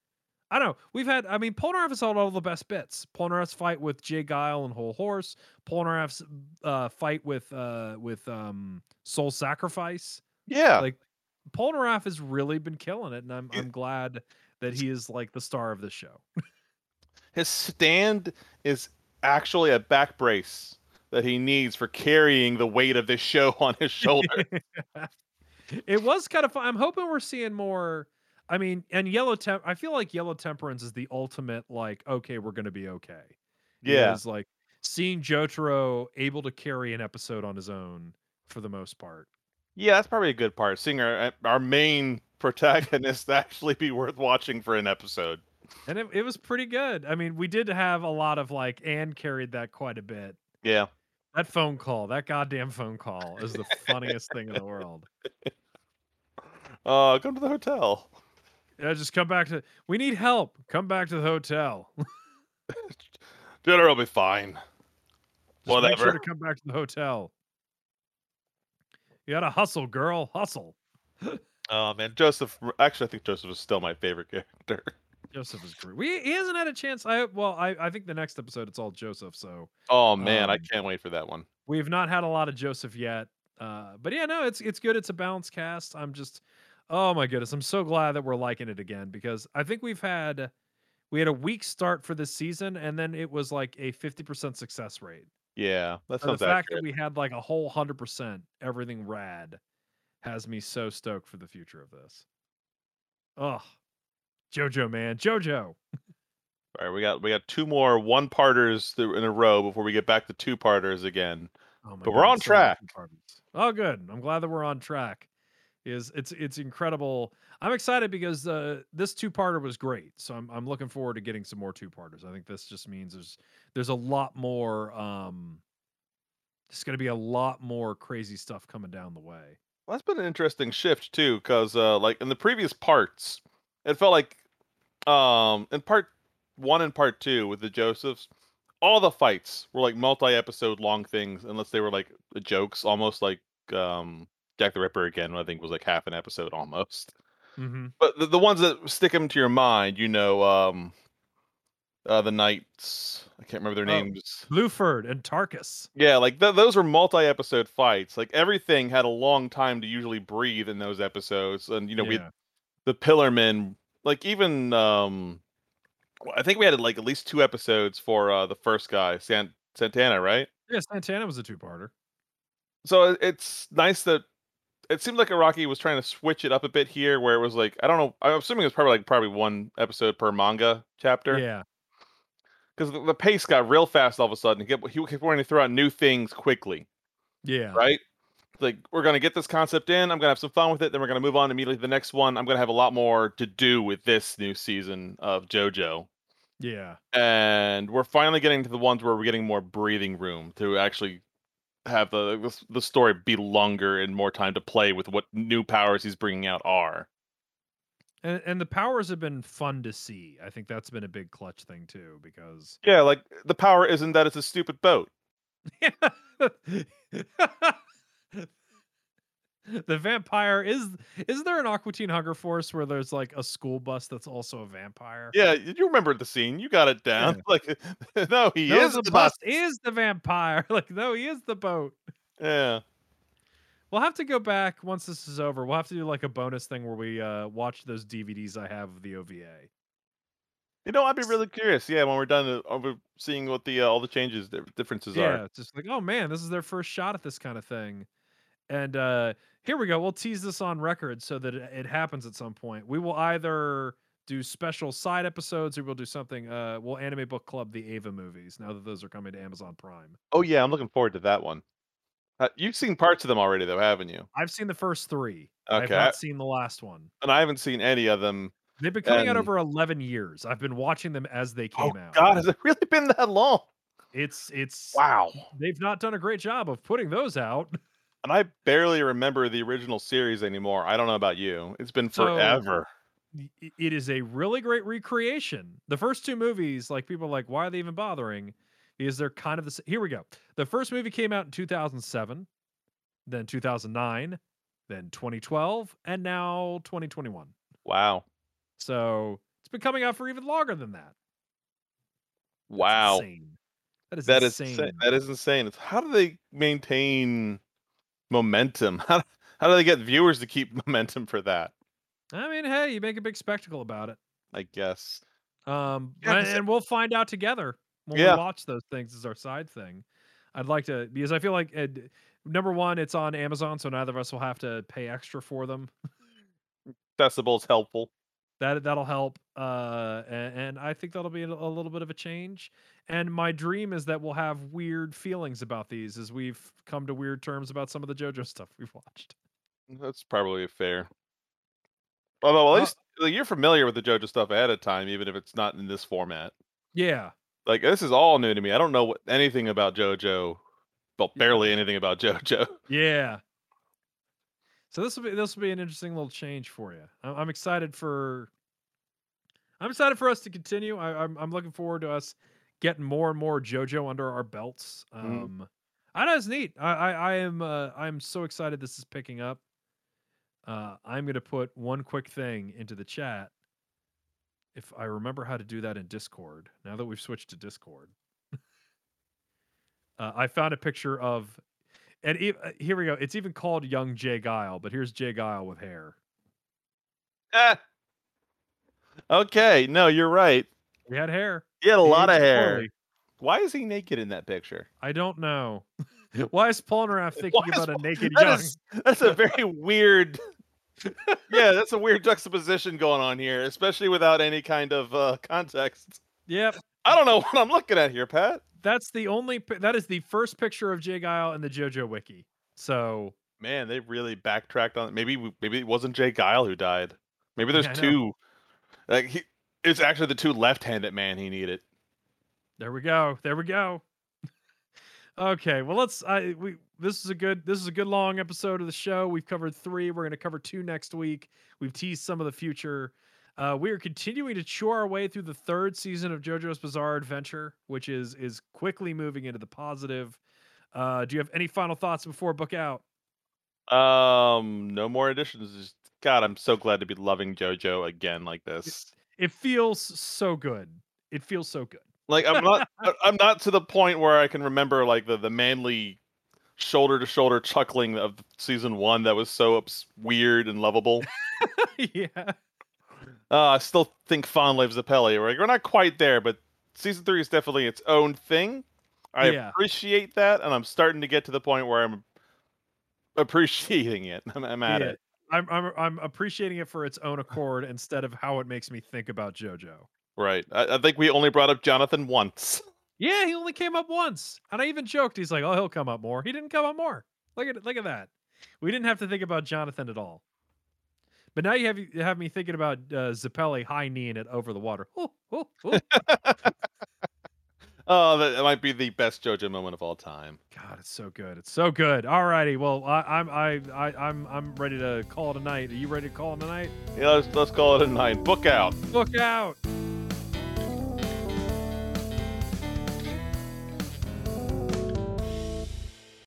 I don't know. We've had, I mean, Polnareff has had all the best bits. Polnareff's fight with J. Geil and Hol Horse. Polnareff's uh, fight with uh, with um, Soul Sacrifice. Yeah, Like Polnareff has really been killing it, and I'm. I'm glad that he is like the star of the show. his stand is actually a back brace that he needs for carrying the weight of this show on his shoulder. it was kind of fun. I'm hoping we're seeing more. I mean, and Yellow Temp. I feel like Yellow Temperance is the ultimate. Like, okay, we're gonna be okay. yeah, Is like seeing Jotaro able to carry an episode on his own for the most part. yeah, that's probably a good part. Seeing our our main protagonist actually be worth watching for an episode. And it, it was pretty good. I mean, we did have a lot of like Anne carried that quite a bit. Yeah. That phone call, that goddamn phone call is the funniest thing in the world. Uh, come to the hotel. Yeah, just come back to we need help. Come back to the hotel. Dinner will be fine. Just make sure Whatever. to come back to the hotel. You gotta hustle, girl. Hustle. Oh man, Joseph. Actually, I think Joseph is still my favorite character. Joseph is great. We he hasn't had a chance. I well, I, I think the next episode it's all Joseph, so Oh man, I Um, can't wait for that one. we've not had a lot of Joseph yet. Uh, but yeah, no, it's it's good. It's a balanced cast. I'm just, oh my goodness, I'm so glad that we're liking it again because I think we've had we had a weak start for this season, and then it was like a 50% success rate. Yeah, that's So the fact accurate. that we had like a whole hundred percent everything rad has me so stoked for the future of this. Oh, JoJo man, JoJo. All right, we got we got two more one parters in a row before we get back to two parters again. Oh But we're on so track. Oh, good. I'm glad that we're on track. Is it's it's incredible. I'm excited because uh, this two parter was great. So I'm I'm looking forward to getting some more two parters. I think this just means there's there's a lot more. Um, there's going to be a lot more crazy stuff coming down the way. Well, that's been an interesting shift too, because uh, like in the previous parts, it felt like um in part one and part two with the Josephs, all the fights were like multi-episode long things, unless they were like jokes, almost like um Jack the Ripper again. I think was like half an episode almost. Mm-hmm. But the, the ones that stick them to your mind, you know, um, uh, the knights. I can't remember their Oh. names. Bruford and Tarkus. Yeah, like th- those were multi-episode fights. Like everything had a long time to usually breathe in those episodes, and you know, we the Pillarmen, like even um, I think we had like at least two episodes for uh the first guy, Sant- Santana, right? yeah, Santana was a two parter. So it's nice that it seemed like Araki was trying to switch it up a bit here, where it was like I don't know. I'm assuming it was probably like probably one episode per manga chapter. Yeah. because the, the pace got real fast all of a sudden. He kept, he kept wanting to throw out new things quickly, Yeah. right? Like we're gonna get this concept in. I'm gonna have some fun with it. Then we're gonna move on immediately to the next one. I'm gonna have a lot more to do with this new season of JoJo, Yeah. and we're finally getting to the ones where we're getting more breathing room to actually have the the, the story be longer and more time to play with what new powers he's bringing out are. And, and the powers have been fun to see. I think that's been a big clutch thing too, because Yeah, like the power isn't that it's a stupid boat. the vampire is is there an Aqua Teen Hunger Force where there's like a school bus that's also a vampire? Yeah, you remember the scene. You got it down. Like, no, he no, is the the bus bus. is the vampire. Like, no, he is the boat. Yeah. We'll have to go back once this is over. We'll have to do like a bonus thing where we uh watch those DVDs I have of the OVA. You know, I'd be really curious. Yeah, when we're done uh, over seeing what the uh, all the changes di- differences are. Yeah, are. it's just like, oh man, this is their first shot at this kind of thing. And uh here we go. We'll tease this on record so that it, it happens at some point. We will either do special side episodes or we'll do something uh we'll anime book club the Eva movies now that those are coming to Amazon Prime. Oh yeah, I'm looking forward to that one. Uh, you've seen parts of them already, though, haven't you? I've seen the first 3. Okay. I've not seen the last one. and I haven't seen any of them. They've been coming out over 11 years. I've been watching them as they Oh came out. God, has it really been that long? It's it's Wow. they've not done a great job of putting those out. And I barely remember the original series anymore. I don't know about you. It's been forever. i- it is a really great recreation. The first two movies, like people are like, why are they even bothering? Because they're kind of the. Here we go. The first movie came out in 2007, then 2009, then 2012, and now 2021. Wow. So it's been coming out for even longer than that. Wow. insane. That is That is insane. insane. that is insane. It's, how do they maintain momentum? How how do they get viewers to keep momentum for that? I mean, hey, you make a big spectacle about it. I guess. Um, Yeah, and, and we'll find out together when Yeah. we watch those things as our side thing. I'd like to because I feel like uh, d- number one, it's on Amazon, so neither of us will have to pay extra for them. Accessible is helpful. That that'll help, uh, and, and I think that'll be a, a little bit of a change. And my dream is that we'll have weird feelings about these as we've come to weird terms about some of the JoJo stuff we've watched. That's probably fair. Although at Uh, least like, you're familiar with the JoJo stuff ahead of time, even if it's not in this format. Yeah. Like this is all new to me. I don't know what, anything about JoJo. Well, Yeah. barely anything about JoJo. Yeah. So this will be this will be an interesting little change for you. I'm, I'm excited for. I'm excited for us to continue. I, I'm I'm looking forward to us getting more and more JoJo under our belts. Mhm. Um, I know it's neat. I I, I am uh, I'm so excited this is picking up. Uh, I'm gonna put one quick thing into the chat. If I remember how to do that in Discord, now that we've switched to Discord, uh, I found a picture of and e- uh, here we go. It's even called Young J. Geil, but here's J. Geil with hair. Ah. Okay, no, you're right. He had hair. He had a He lot of hair. poorly. Why is he naked in that picture? I don't know. Why is Polnareff thinking Why is about a naked That young? is- that's a very weird. yeah, that's a weird juxtaposition going on here, especially without any kind of uh, context. Yep, I don't know what I'm looking at here, Pat. That's the only. That is the first picture of J. Geil in the JoJo wiki. So Man, they really backtracked on it. Maybe maybe it wasn't J. Geil who died. Maybe there's Yeah, two. Like he, it's actually the two left-handed man he needed. there we go. There we go. okay, well let's. I we this is a good this is a good long episode of the show. We've covered three. We're going to cover two next week. We've teased some of the future. Uh, we are continuing to chew our way through the third season of JoJo's Bizarre Adventure, which is is quickly moving into the positive. Uh, do you have any final thoughts before book out? Um, no more additions. God, I'm so glad to be loving JoJo again like this. It feels so good. It feels so good. Like I'm not I'm not to the point where I can remember like the the manly shoulder to shoulder chuckling of season 1 that was so ups- weird and lovable. yeah. Uh, I still think fondly of Zeppeli. We're, like, we're not quite there, but season 3 is definitely its own thing. I Yeah. appreciate that and I'm starting to get to the point where I'm appreciating it. I'm, I'm at Yeah. it. I'm, I'm I'm appreciating it for its own accord instead of how it makes me think about JoJo. Right. I, I think we only brought up Jonathan once. Yeah, he only came up once, and I even joked. He's like, "Oh, he'll come up more." He didn't come up more. Look at look at that. We didn't have to think about Jonathan at all. But now you have you have me thinking about uh, Zeppeli high kneeing it over the water. Oh, oh, oh. Oh, that, might be the best JoJo moment of all time. God, it's so good. It's so good. All righty. Well, I, I'm I, I I'm I'm ready to call it a night. Are you ready to call it a night? Yeah, let's, let's call it a night. Book out. Book out.